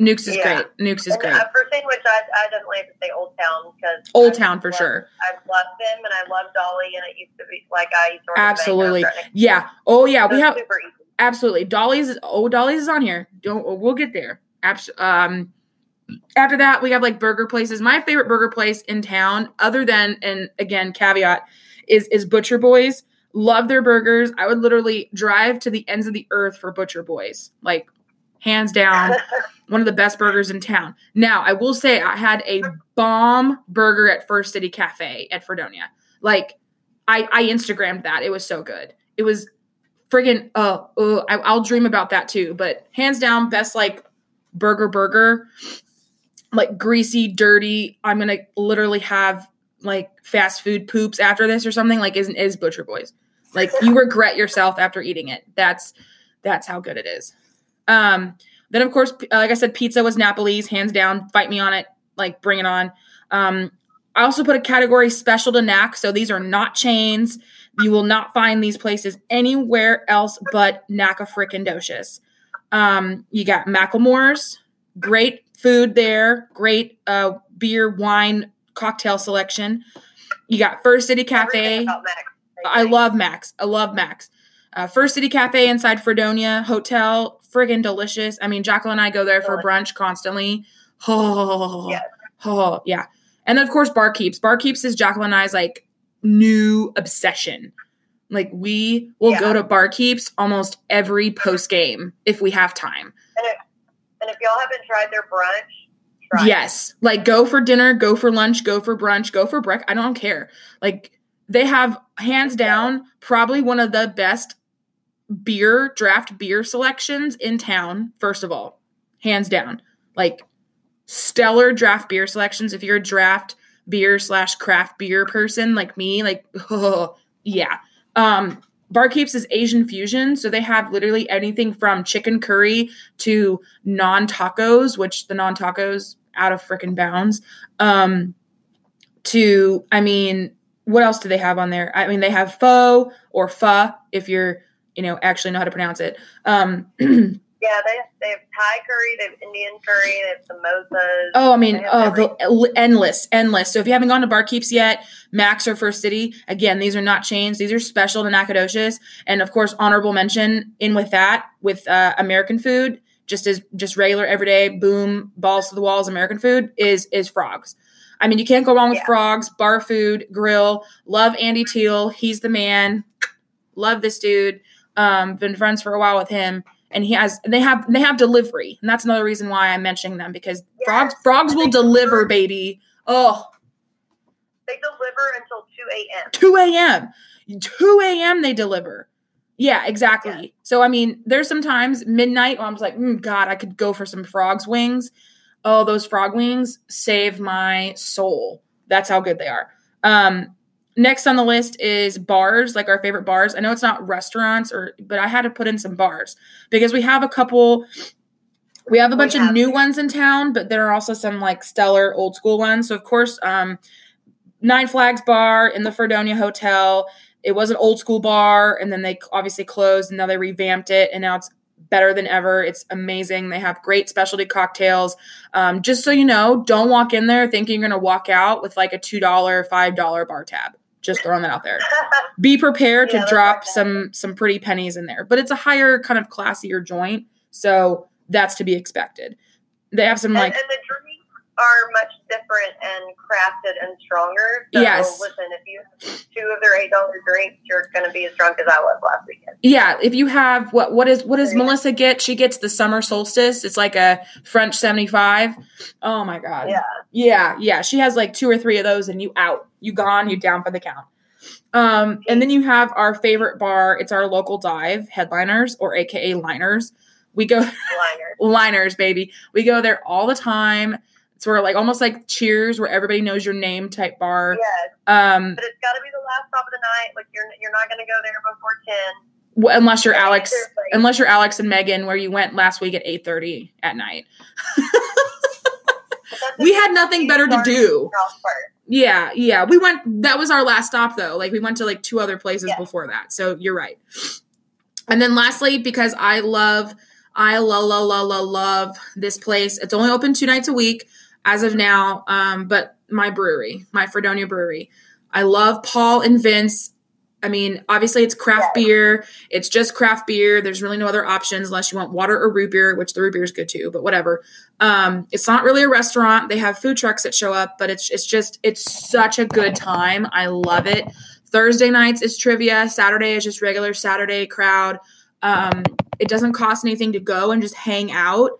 Nukes is Yeah. great. Nukes is And, great. uh, for sandwich, I, I definitely have to say Old Town because Old Town for sure. I love them, and I love Dolly, and it used to be like I used to work at the bank, Absolutely. I was right next to Yeah. Oh yeah. it. We have super easy. Absolutely Dolly's. Oh, Dolly's is on here. Don't. We'll get there. Abs- um. After that, we have like burger places. My favorite burger place in town, other than and again caveat, is is Butcher Boys. Love their burgers. I would literally drive to the ends of the earth for Butcher Boys. Like hands down, one of the best burgers in town. Now, I will say I had a bomb burger at First City Cafe at Fredonia. Like, I I Instagrammed that. It was so good. It was friggin' uh, uh I, I'll dream about that too. But hands down, best like burger burger. Like greasy, dirty. I'm gonna literally have like fast food poops after this or something. Like, isn't is Butcher Boys? Like you regret yourself after eating it. That's that's how good it is. Um, then of course, like I said, pizza was Napoli's, hands down. Fight me on it, like bring it on. Um, I also put a category special to Nac, so these are not chains. You will not find these places anywhere else but Docious. Um, you got Macklemore's, great food there, great uh, beer, wine, cocktail selection. You got First City Cafe. Everything about Max. I love Max. I love Max. Uh, First City Cafe inside Fredonia Hotel, friggin' delicious. I mean, Jacqueline and I go there for brunch constantly. Oh, Yes. oh, yeah. And then of course Barkeeps. Barkeeps is Jacqueline and I's like new obsession. Like we will Yeah. go to Barkeeps almost every post game if we have time. And if y'all haven't tried their brunch, Right. Yes. Like go for dinner, go for lunch, go for brunch, go for breakfast. I don't care. Like they have hands down probably one of the best beer draft beer selections in town, first of all. Hands down. Like stellar draft beer selections. If you're a draft beer slash craft beer person like me, like oh, yeah. Um Barkeeps is Asian fusion, so they have literally anything from chicken curry to naan tacos, which the naan tacos out of freaking bounds. Um, to I mean, what else do they have on there? I mean, they have pho or pho if you're you know actually know how to pronounce it. Um, Yeah, they they have Thai curry, they have Indian curry, they have samosas. Oh, I mean, oh, the endless, endless. So if you haven't gone to Barkeeps yet, Max or First City, again, these are not chains. These are special to Nacogdoches, and of course, honorable mention in with that with uh, American food, just as just regular everyday boom balls to the walls American food is is frogs. I mean, you can't go wrong with Yeah. frogs. Bar food, grill. Love Andy Teal. He's the man. Love this dude. Um, been friends for a while with him, and he has. They have they have delivery, and that's another reason why I'm mentioning them because Yes. frogs frogs will deliver, baby. Oh, They deliver until two a.m. 2 a.m. 2 a.m. they deliver. Yeah, exactly. So I mean, there's sometimes midnight where I'm just like, mm, God, I could go for some frogs wings. Oh, those frog wings save my soul. That's how good they are. Um, next on the list is bars, like our favorite bars. I know it's not restaurants or, but I had to put in some bars because we have a couple. We have a bunch of new ones in town, but there are also some like stellar old school ones. So of course, um, Nine Flags Bar in the Fredonia Hotel. It was an old school bar, and then they obviously closed, and now they revamped it, and now it's better than ever. It's amazing. They have great specialty cocktails. Um, just so you know, don't walk in there thinking you're going to walk out with like a two dollar, five dollar bar tab. Just throwing that out there. Be prepared Yeah, to drop some some pretty pennies in there, but it's a higher kind of classier joint, so that's to be expected. They have some like and are much different and crafted and stronger. So Yes. listen, if you have two of their eight dollar drinks, you're going to be as drunk as I was last weekend. Yeah, if you have what what is what does. Melissa get? She gets the summer solstice. It's like a French 75. Oh my god. Yeah. Yeah, yeah. She has like two or three of those and you out. You gone, you down for the count. Um and then you have our favorite bar. It's our local dive, headliners or aka liners. We go Liner. liners, baby. We go there all the time. It's where like almost like cheers where everybody knows your name type bar. Yes, Um but it's got to be the last stop of the night. Like you're you're not going to go there before ten. w- unless you're Alex unless you're Alex and Megan, where you went last week at eight thirty at night. We had nothing better to do. Yeah, yeah. We went. That was our last stop, though. Like we went to like two other places before that. So you're right. And then lastly, because I love, I love, love, love, love, love this place. It's only open two nights a week as of now. Um, but my brewery, my Fredonia brewery, I love Paul and Vince. I mean, obviously it's craft beer. It's just craft beer. There's really no other options unless you want water or root beer, which the root beer is good too, but whatever. Um, it's not really a restaurant. They have food trucks that show up, but it's it's just it's such a good time. I love it. Thursday nights is trivia. Saturday is just regular Saturday crowd. Um, it doesn't cost anything to go and just hang out.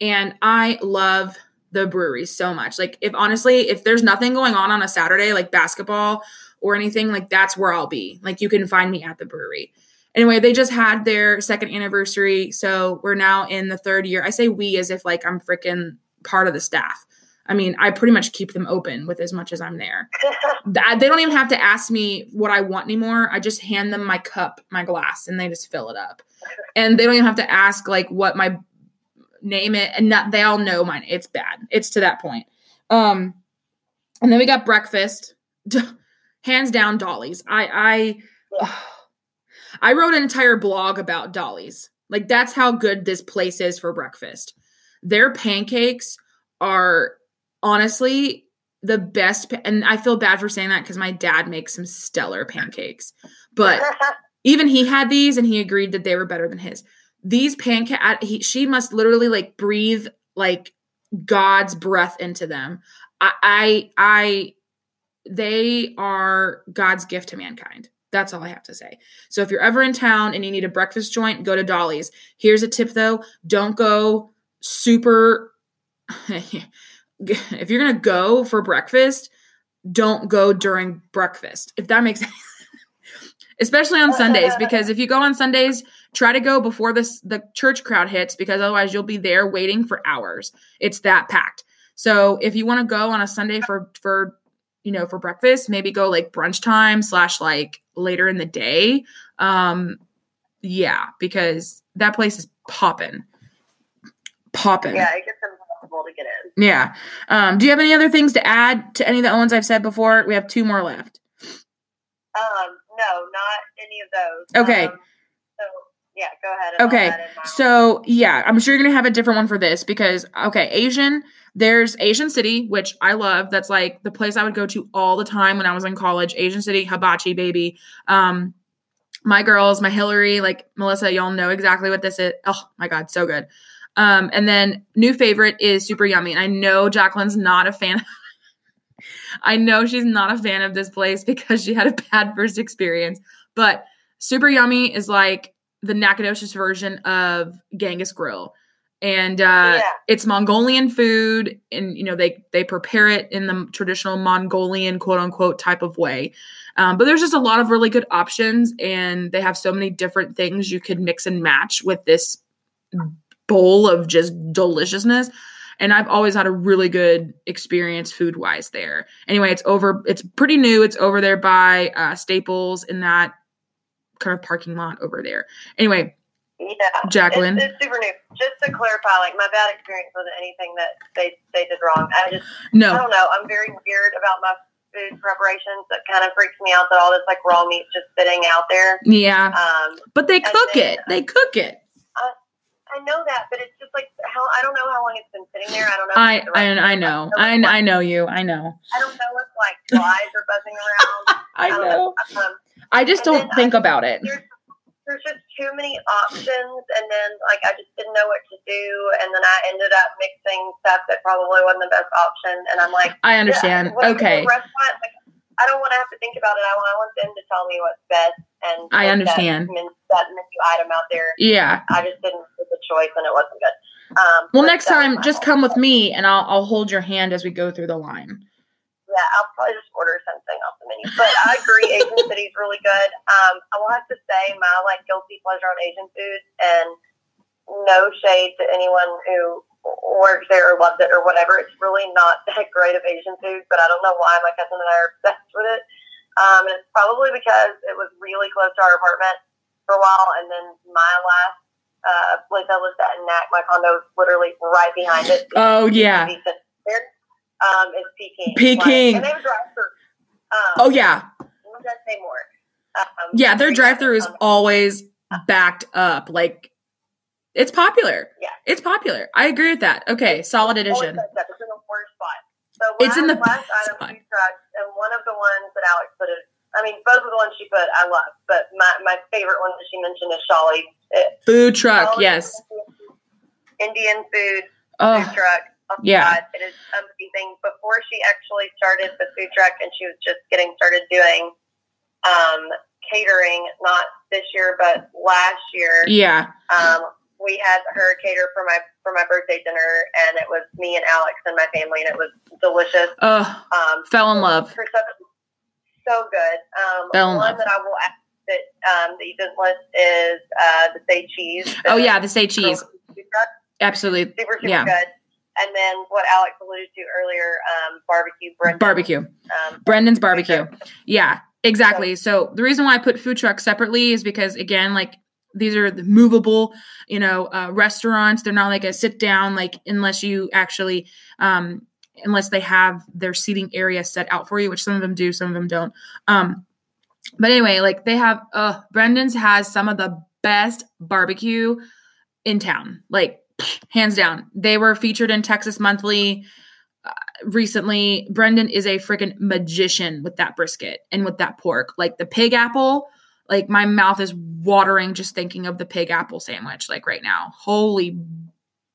And I love the brewery so much. Like if honestly, if there's nothing going on on a Saturday, like basketball or anything, like that's where I'll be. Like you can find me at the brewery. Anyway, they just had their second anniversary, so we're now in the third year. I say we as if like I'm freaking part of the staff. I mean, I pretty much keep them open with as much as I'm there. They don't even have to ask me what I want anymore. I just hand them my cup, my glass, and they just fill it up. And they don't even have to ask like what my name it, and not, they all know mine. It's bad. It's to that point. Um, and then we got breakfast. Hands down, Dolly's. I I I wrote an entire blog about Dolly's. Like that's how good this place is for breakfast. Their pancakes are honestly the best pa- and I feel bad for saying that cuz my dad makes some stellar pancakes. But even he had these and he agreed that they were better than his. These pancake he, she must literally like breathe like God's breath into them. I I I they are God's gift to mankind. That's all I have to say. So if you're ever in town and you need a breakfast joint, go to Dolly's. Here's a tip though, don't go super if you're gonna go for breakfast, don't go during breakfast. If that makes sense. Especially on Sundays, uh, because if you go on Sundays, try to go before this the church crowd hits, because otherwise you'll be there waiting for hours. It's that packed. So if you want to go on a Sunday for for you know for breakfast, maybe go like brunch time slash like later in the day. Um, yeah, because that place is popping, popping. Yeah, it gets impossible to get in. Yeah. Um, do you have any other things to add to any of the ones I've said before? We have two more left. Um, no, not any of those. Okay. Um, yeah, go ahead. and Okay. add in my- So yeah, I'm sure you're gonna have a different one for this because okay, Asian. There's Asian City, which I love. That's like the place I would go to all the time when I was in college. Asian City, hibachi, baby. Um, my girls, my Hillary, like Melissa, y'all know exactly what this is. Oh my god, so good. Um, and then new favorite is super yummy. And I know Jacqueline's not a fan. I know she's not a fan of this place because she had a bad first experience. But super yummy is like the Nacogdoches version of Genghis Grill. And uh, Yeah. it's Mongolian food, and you know they they prepare it in the traditional Mongolian quote unquote type of way. Um, but there's just a lot of really good options, and they have so many different things you could mix and match with this bowl of just deliciousness. And I've always had a really good experience food wise there. Anyway, it's over. It's pretty new. It's over there by uh, Staples in that kind of parking lot over there. Anyway, Yeah, Jacqueline. It's, it's super new. Just to clarify, like my bad experience wasn't anything that they they did wrong. I just no, I don't know. I'm very weird about my food preparations. That kind of freaks me out that all this like raw meat's just sitting out there. yeah, Um, but they cook then- it. They cook it. I know that, but it's just like how I don't know how long it's been sitting there. I don't know. I right I, I know. I I know you. I know. I don't know if like flies are buzzing around. I don't know. Um, I just And don't think I- about it. there's there's just too many options, and then like I just didn't know what to do, and then I ended up mixing stuff that probably wasn't the best option, and I'm like, I understand. yeah, when I go to Okay. restaurant, like, I don't want to have to think about it. I want, I want them to tell me what's best, and I understand. that, that menu item out there. Yeah. I just didn't make the choice, and it wasn't good. Um, Well, next time, just come with me, and I'll I'll hold your hand as we go through the line. Yeah, I'll probably just order something off the menu. But I agree, Asian City's really good. Um, I will have to say my like guilty pleasure on Asian food, and no shade to anyone who works there or loves it or whatever. It's really not that great of Asian food, but I don't know why my cousin and I are obsessed with it. Um, and it's probably because it was really close to our apartment for a while, and then my last uh, place I lived at in Nac, my condo was literally right behind it. Oh yeah. Um, is Peking. Peking. Like, and they have drive-through. Um, Oh yeah. what did I say more? Um, Yeah. Their drive-through is always backed up. Like it's popular. Yeah. It's popular. I agree with that. Okay. Solid addition. It's in the worst spot. So It's I in the last item spot. food trucks, and one of the ones that Alex put it. I mean, both of the ones she put, I love. But my, my favorite one that she mentioned is Shawley. Food truck. Shawley's Yes. Indian food Oh food truck. Oh, yeah. God, it is amazing. Before she actually started the food truck and she was just getting started doing um, catering, not this year, but last year, yeah. um, we had her cater for my for my birthday dinner, and it was me and Alex and my family, and it was delicious. Oh, Um, fell in love. her stuff so good. Um, Fell in one love. that I will add that um, that you didn't list is uh, the say cheese. Oh yeah. The say cheese. Absolutely. super super Yeah. good. And then what Alex alluded to earlier, um, barbecue Brendan. Barbecue. Um, Brendan's barbecue. Yeah, exactly. So the reason why I put food trucks separately is because again, like these are the movable, you know, uh, restaurants. They're not like a sit down, like unless you actually, um, unless they have their seating area set out for you, which some of them do, some of them don't. Um, but anyway, like they have, uh, Brendan's has some of the best barbecue in town, like hands down. They were featured in Texas Monthly uh, recently. Brendan is a freaking magician with that brisket and with that pork. Like the pig apple, like my mouth is watering just thinking of the pig apple sandwich, like right now. Holy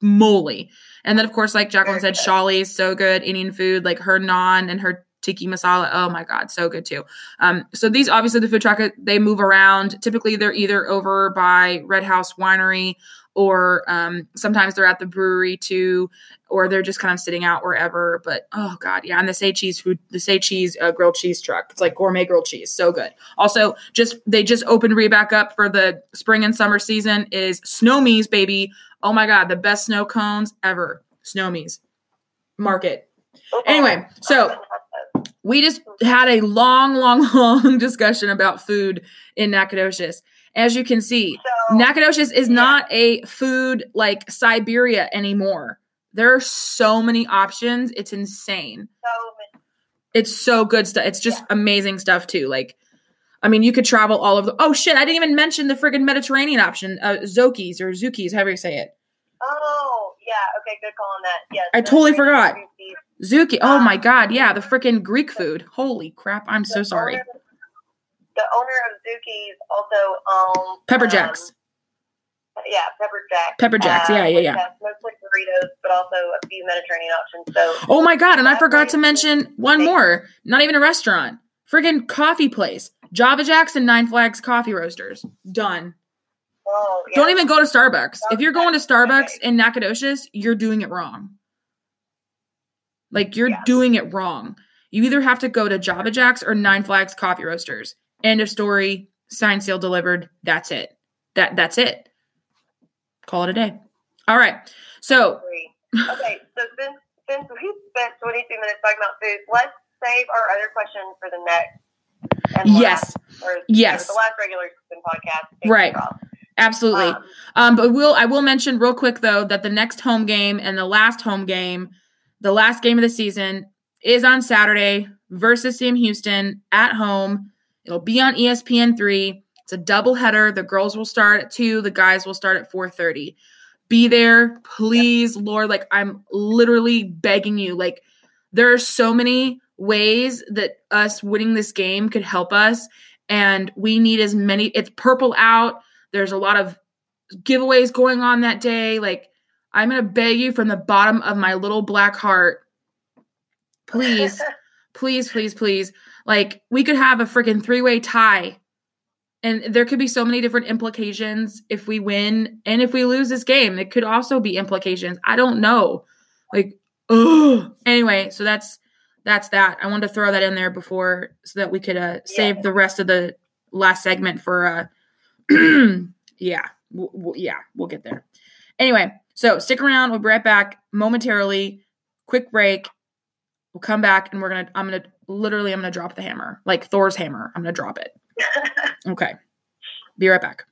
moly. And then, of course, like Jacqueline said, Shawley is so good. Indian food, like her naan and her tikka masala. Oh my God, so good too. Um, so these obviously the food truck, they move around. Typically, they're either over by Red House Winery or um, sometimes they're at the brewery too, or they're just kind of sitting out wherever. But oh god, yeah, and the say cheese food, the say cheese uh, grilled cheese truck, it's like gourmet grilled cheese, so good. Also, just they just opened back up for the spring and summer season is Snowmies, baby. Oh my god, the best snow cones ever. Snowmies. Market. Anyway, so we just had a long, long, long discussion about food in Nacogdoches. As you can see, So, Nacogdoches is yeah. not a food like Siberia anymore. There are so many options. It's insane. so many- It's so good stuff. It's just amazing stuff too. Like, I mean, you could travel all over the. Oh shit! I didn't even mention the friggin' Mediterranean option, uh, Zokis or Zukis, however you say it. Oh, yeah. Okay, good call on that. Yes. I totally forgot. Zuki. Oh my god, yeah, the freaking Greek food. Holy crap! I'm so sorry. owner- the owner of Zuki's also owns Pepper um, Jacks. Yeah, Pepper Jacks. Pepper Jacks, uh, yeah, yeah, yeah. Mostly burritos, but also a few Mediterranean options. So Oh my god, and I forgot to mention one more. Not even a restaurant. Friggin' coffee place. Java Jacks and Nine Flags coffee roasters. Done. oh, yeah. Don't even go to Starbucks. If you're going to Starbucks in Nacogdoches, you're doing it wrong. Like you're Yeah. doing it wrong. You either have to go to Java Jacks or Nine Flags coffee roasters. End of story. Sign seal delivered. That's it. That that's it. Call it a day. All right. So. Okay, so since since we spent 22 minutes talking about food, let's save our other question for the next. and yes, last- or, Yes. The last regular season podcast. Right. absolutely. Um, Um, but we'll I will mention real quick though that the next home game and the last home game, the last game of the season, is on Saturday versus Sam Houston at home. It'll be on ESPN three. It's a doubleheader. The girls will start at two. The guys will start at four thirty. Be there, please, Lord. Like I'm literally begging you. Like there are so many ways that us winning this game could help us, and we need as many. It's purple out. There's a lot of giveaways going on that day. Like, I'm gonna beg you from the bottom of my little black heart, please, please, please, please. Like, we could have a freaking three way tie, and there could be so many different implications if we win and if we lose this game. It could also be implications. I don't know. Like, oh. Anyway, so that's that's that. I wanted to throw that in there before so that we could uh, save the rest of the last segment for uh yeah w- w- yeah we'll get there anyway so stick around we'll be right back momentarily quick break we'll come back and we're gonna i'm gonna literally i'm gonna drop the hammer like thor's hammer i'm gonna drop it okay. Be right back.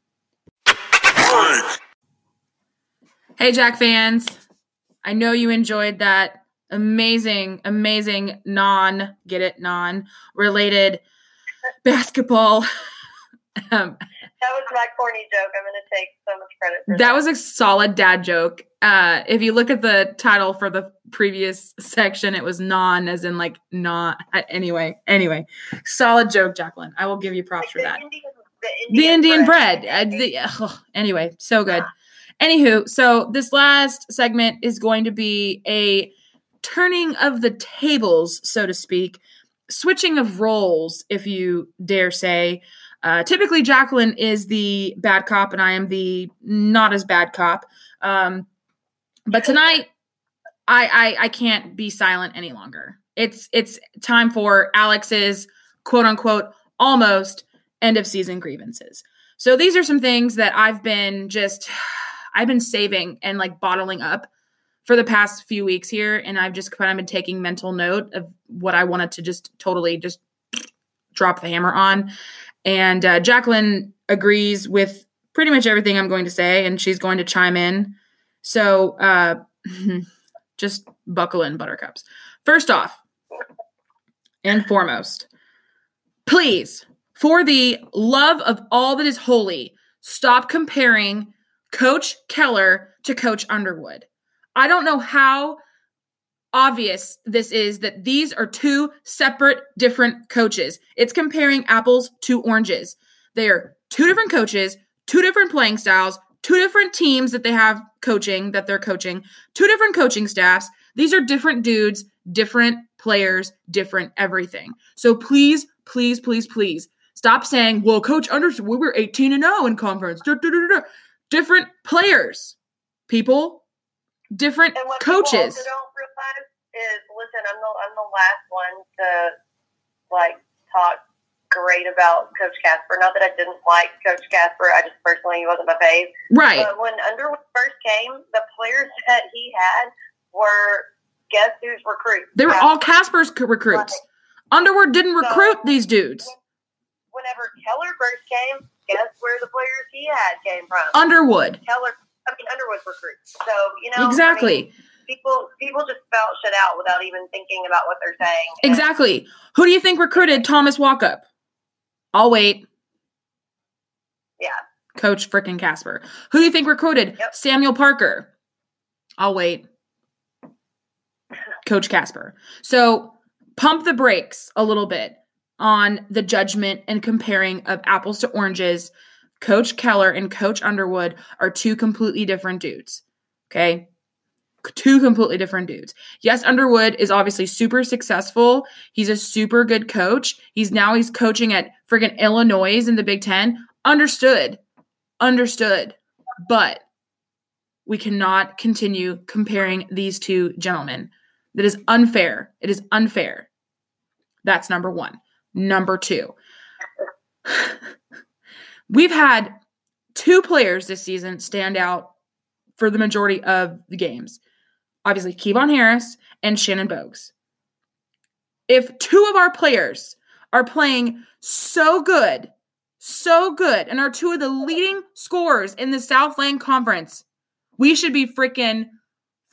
Hey jack fans. I know you enjoyed that amazing amazing non get it non related basketball um, That was my corny joke. I'm going to take so much credit for that. That was a solid dad joke. Uh, if you look at the title for the previous section, it was non, as in like not. uh, Anyway, anyway, solid joke, Jacqueline. I will give you props for the that. Indian, the The Indian bread. bread. Uh, the- anyway, so good. Anywho, so this last segment is going to be a turning of the tables, so to speak, switching of roles, if you dare say. Uh, typically, Jacqueline is the bad cop, and I am the not as bad cop. Um, but tonight, I, I I can't be silent any longer. It's it's time for Alex's quote unquote almost end of season grievances. So these are some things that I've been just I've been saving and like bottling up for the past few weeks here, and I've just kind of been taking mental note of what I wanted to just totally just drop the hammer on. And uh, Jacqueline agrees with pretty much everything I'm going to say, and she's going to chime in. So uh, just buckle in, buttercups. First off, and foremost, please, for the love of all that is holy, stop comparing Coach Keller to Coach Underwood. I don't know how obvious this is that these are two separate, different coaches. It's comparing apples to oranges. They are two different coaches, two different playing styles, two different teams that they have coaching, that they're coaching, two different coaching staffs. These are different dudes, different players, different everything. So please, please, please, please stop saying, well, Coach Underwood, we were 18 and 0 in conference. Different players, people, different coaches. people also don't realize is, listen, I'm the I'm the last one to like talk great about Coach Kaspar. Not that I didn't like Coach Kaspar, I just personally he wasn't my fave. Right. But when Underwood first came, the players that he had were guess who's recruits. They were Kaspar. all Kaspar's recruits. Underwood didn't recruit these dudes. Whenever Keller first came, guess where the players he had came from? Underwood. Keller. I mean, Underwood's recruits. So you know I mean, Exactly. People people just spout shit out without even thinking about what they're saying. Exactly. Who do you think recruited Thomas Walkup? I'll wait. Yeah. Coach frickin' Kaspar. Who do you think recruited Yep. Samuel Parker? I'll wait. Coach Kaspar. So pump the brakes a little bit on the judgment and comparing of apples to oranges. Coach Keller and Coach Underwood are two completely different dudes. Okay. Two completely different dudes. Yes, Underwood is obviously super successful. He's a super good coach. He's now he's coaching at friggin' Illinois in the Big Ten. Understood. Understood. But we cannot continue comparing these two gentlemen. That is unfair. It is unfair. That's number one. Number two, we've had two players this season stand out for the majority of the games. Obviously, Kevon Harris and Shannon Bogues. If two of our players are playing so good, so good, and are two of the leading scorers in the Southland Conference, we should be freaking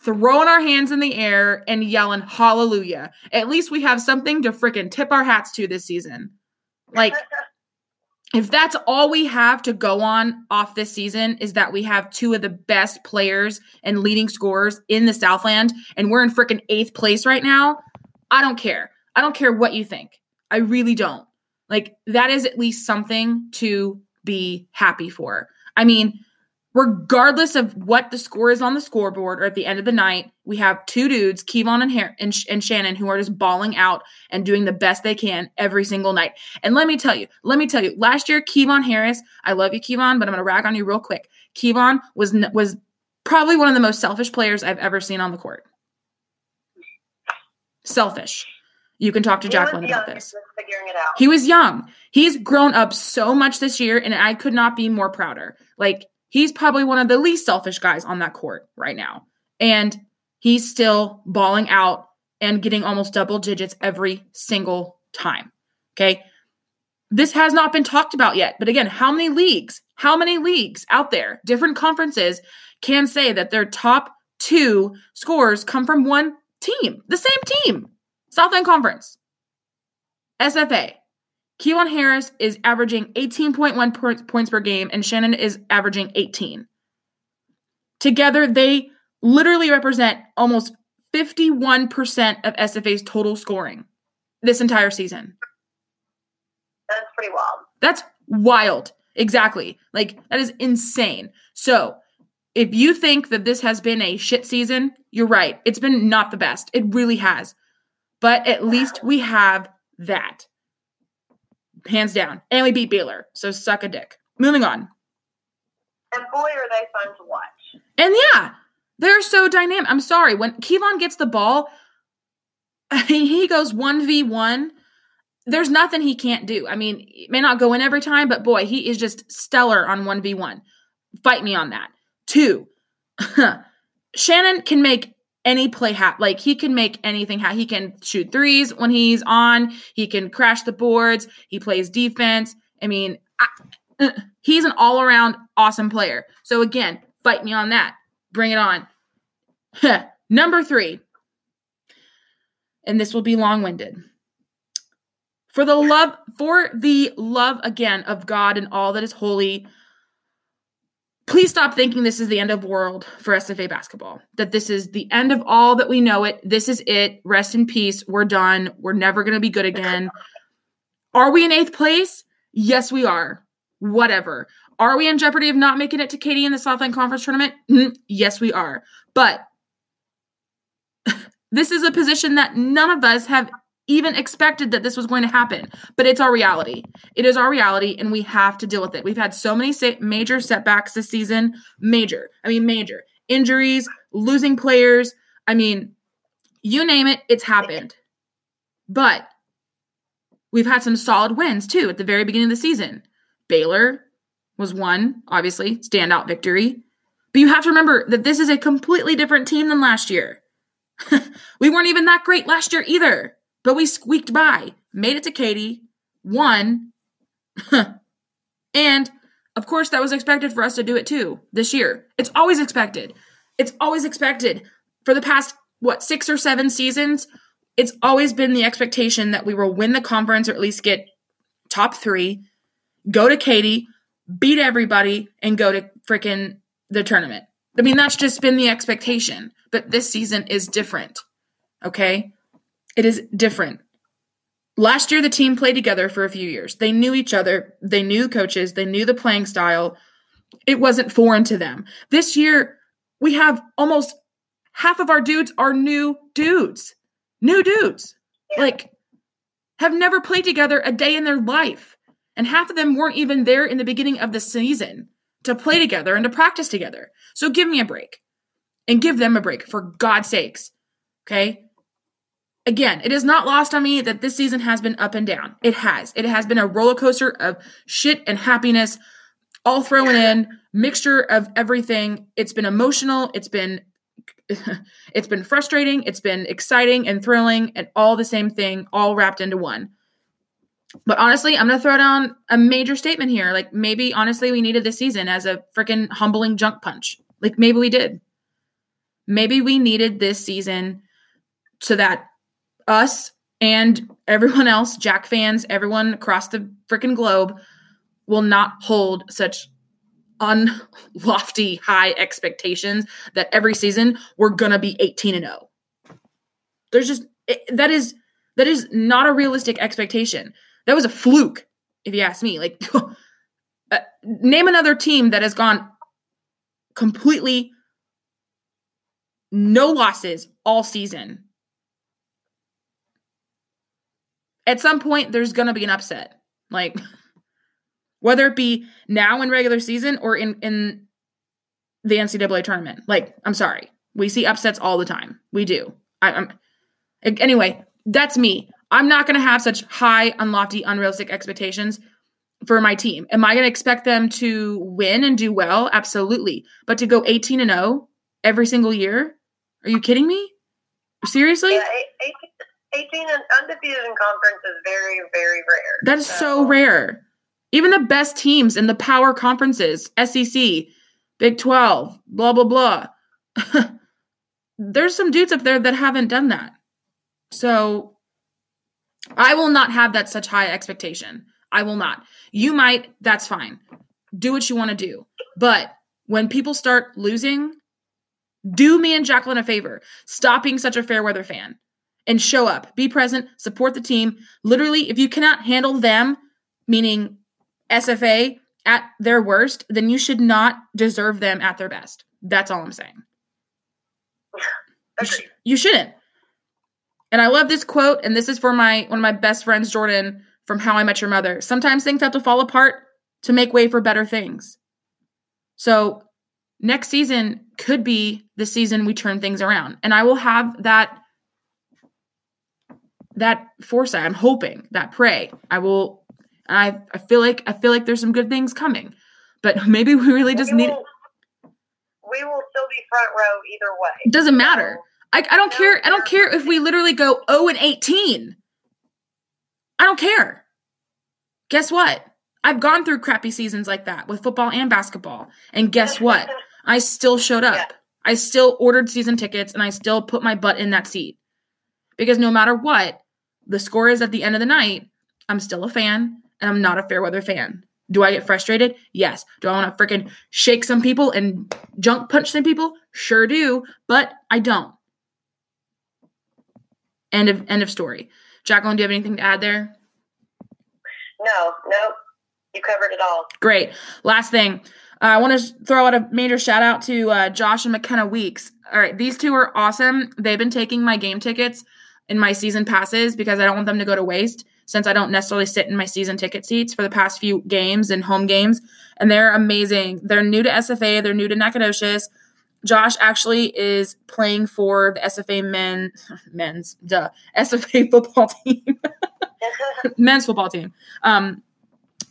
throwing our hands in the air and yelling hallelujah. At least we have something to freaking tip our hats to this season. Like, if that's all we have to go on off this season is that we have two of the best players and leading scorers in the Southland and we're in freaking eighth place right now, I don't care. I don't care what you think. I really don't. Like, that is at least something to be happy for. I mean, regardless of what the score is on the scoreboard or at the end of the night, we have two dudes, Kevon and, Har- and, Sh- and Shannon, who are just balling out and doing the best they can every single night. And let me tell you, let me tell you, last year, Kevon Harris, I love you, Kevon, but I'm going to rag on you real quick. Kevon was n- was probably one of the most selfish players I've ever seen on the court. Selfish. You can talk to He Jacqueline about this. just Figuring it out. He was young. He's grown up so much this year, and I could not be more prouder. Like, he's probably one of the least selfish guys on that court right now. And he's still balling out and getting almost double digits every single time. Okay. This has not been talked about yet. But again, how many leagues, how many leagues out there, different conferences can say that their top two scores come from one team, the same team, Southland Conference, SFA. Keelan Harris is averaging 18.1 points per game, and Shannon is averaging 18. Together, they literally represent almost 51% of SFA's total scoring this entire season. That's pretty wild. That's wild. Exactly. Like, that is insane. So, if you think that this has been a shit season, you're right. It's been not the best. It really has. But at least we have that. Hands down. And we beat Baylor. So, suck a dick. Moving on. And boy, are they fun to watch. And yeah, they're so dynamic. I'm sorry. When Kevon gets the ball, he goes 1v1. There's nothing he can't do. I mean, it may not go in every time, but boy, he is just stellar on 1v1. Fight me on that. Two, Shannon can make any play happen. Like he can make anything happen. He can shoot threes when he's on. He can crash the boards. He plays defense. I mean, I, uh, he's an all around awesome player. So again, fight me on that. Bring it on. Number three, and this will be long winded. For the love, for the love again of God and all that is holy, please stop thinking this is the end of the world for SFA basketball. That this is the end of all that we know it. This is it. Rest in peace. We're done. We're never going to be good again. Are we in eighth place? Yes, we are. Whatever. Are we in jeopardy of not making it to Katy in the Southland Conference tournament? Mm, yes, we are. But this is a position that none of us have even expected that this was going to happen, but it's our reality. It is our reality, and we have to deal with it. We've had so many major setbacks this season. Major. I mean, major. Injuries, losing players. I mean, you name it, it's happened. But we've had some solid wins too at the very beginning of the season. Baylor was one, obviously, standout victory. But you have to remember that this is a completely different team than last year. we weren't even that great last year either, but we squeaked by, made it to Katy, won. and of course, that was expected for us to do it too this year. It's always expected. It's always expected. For the past, what, six or seven seasons, it's always been the expectation that we will win the conference or at least get top three, go to Katy, beat everybody, and go to freaking the tournament. I mean, that's just been the expectation. But this season is different. Okay? It is different. Last year, the team played together for a few years. They knew each other, they knew coaches, they knew the playing style. It wasn't foreign to them. This year, we have almost half of our dudes are new dudes. New dudes. Like, have never played together a day in their life. And half of them weren't even there in the beginning of the season to play together and to practice together. So give me a break and give them a break for God's sakes. Okay. Again, it is not lost on me that this season has been up and down. It has. It has been a roller coaster of shit and happiness all thrown in, mixture of everything. It's been emotional. It's been it's been frustrating, it's been exciting and thrilling and all the same thing all wrapped into one. But honestly, I'm going to throw down a major statement here. Like maybe honestly we needed this season as a freaking humbling junk punch. Like maybe we did. Maybe we needed this season so that us and everyone else, Jack fans, everyone across the freaking globe will not hold such unlofty high expectations that every season we're to be 18 and 0. There's just it, that is that is not a realistic expectation. That was a fluke, if you ask me. Like, uh, name another team that has gone completely no losses all season. At some point, there's going to be an upset. Like, whether it be now in regular season or in, in the NCAA tournament. Like, I'm sorry. We see upsets all the time. We do. I, am anyway, that's me. I'm not going to have such high, unlofty, unrealistic expectations for my team. Am I going to expect them to win and do well? Absolutely. But to go 18 and 0 every single year? Are you kidding me? Seriously? Yeah, 18, 18 and undefeated in conference is very, very rare. That is so, so rare. Even the best teams in the power conferences, SEC, Big 12, blah, blah, blah. There's some dudes up there that haven't done that. So I will not have that such high expectation. I will not. You might, that's fine. Do what you want to do. But when people start losing, do me and Jaclyn a favor. Stop being such a fair weather fan and show up. Be present, support the team. Literally, if you cannot handle them, meaning SFA, at their worst, then you should not deserve them at their best. That's all I'm saying. You, sh- you shouldn't. And I love this quote, and this is for my one of my best friends, Jordan, from How I Met Your Mother. Sometimes things have to fall apart to make way for better things. So next season could be the season we turn things around. And I will have that that foresight. I'm hoping, that pray. I will I I feel like I feel like there's some good things coming. But maybe we really just we need will, we will still be front row either way. It doesn't matter. I, I don't care. I don't care if we literally go 0 and 18. I don't care. Guess what? I've gone through crappy seasons like that with football and basketball. And guess what? I still showed up. I still ordered season tickets and I still put my butt in that seat. Because no matter what, the score is at the end of the night, I'm still a fan and I'm not a fair weather fan. Do I get frustrated? Yes. Do I want to freaking shake some people and junk punch some people? Sure do, but I don't. End of end of story. Jaclyn, do you have anything to add there? No, no. You covered it all. Great. Last thing. Uh, I want to throw out a major shout out to uh, Josh and McKenna Weeks. All right, these two are awesome. They've been taking my game tickets in my season passes because I don't want them to go to waste since I don't necessarily sit in my season ticket seats for the past few games and home games. And they're amazing. They're new to SFA, they're new to Nacogdoches. Josh actually is playing for the SFA men men's duh SFA football team. men's football team. Um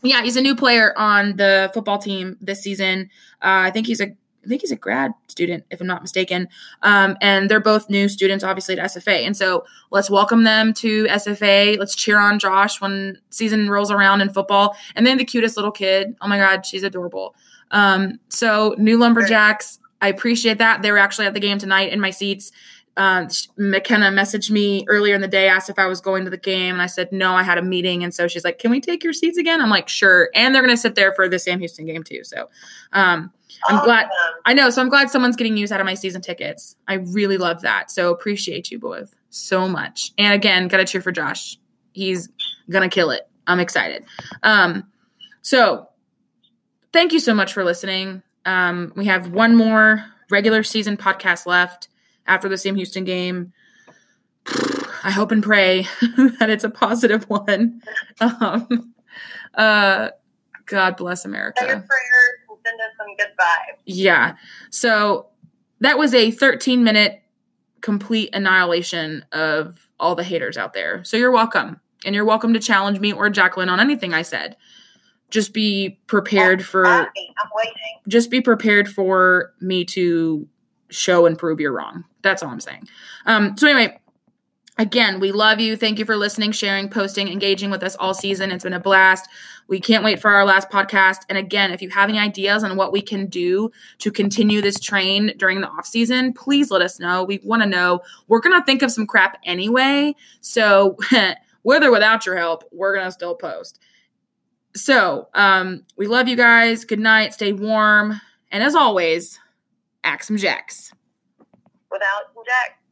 yeah, he's a new player on the football team this season. Uh, I think he's a I think he's a grad student, if I'm not mistaken. Um, and they're both new students, obviously, to SFA. And so let's welcome them to SFA. Let's cheer on Josh when season rolls around in football. And then the cutest little kid. Oh my God, she's adorable. Um, so, new Lumberjacks, I appreciate that. They were actually at the game tonight in my seats. Uh, McKenna messaged me earlier in the day, asked if I was going to the game, and I said no, I had a meeting. And so she's like, "Can we take your seats again?" I'm like, "Sure." And they're going to sit there for the Sam Houston game too. So, um, I'm Awesome. glad. I know. So I'm glad someone's getting use out of my season tickets. I really love that. So appreciate you both so much. And again, gotta cheer for Josh. He's gonna kill it. I'm excited. Um, so thank you so much for listening. Um, we have one more regular season podcast left after the Sam Houston game. I hope and pray that it's a positive one. Um, uh, God bless America. Send us some good vibes. Yeah. So that was a 13 minute complete annihilation of all the haters out there. So you're welcome. And you're welcome to challenge me or Jaclyn on anything I said. Just be prepared for I'm waiting. just be prepared for me to show and prove you're wrong. That's all I'm saying. Um, so anyway, again, we love you. Thank you for listening, sharing, posting, engaging with us all season. It's been a blast. We can't wait for our last podcast. And again, if you have any ideas on what we can do to continue this train during the off season, please let us know. We want to know. We're gonna think of some crap anyway. So with or without your help, we're gonna still post. So um, we love you guys. Good night. Stay warm. And as always, axe some jacks. Without Jack.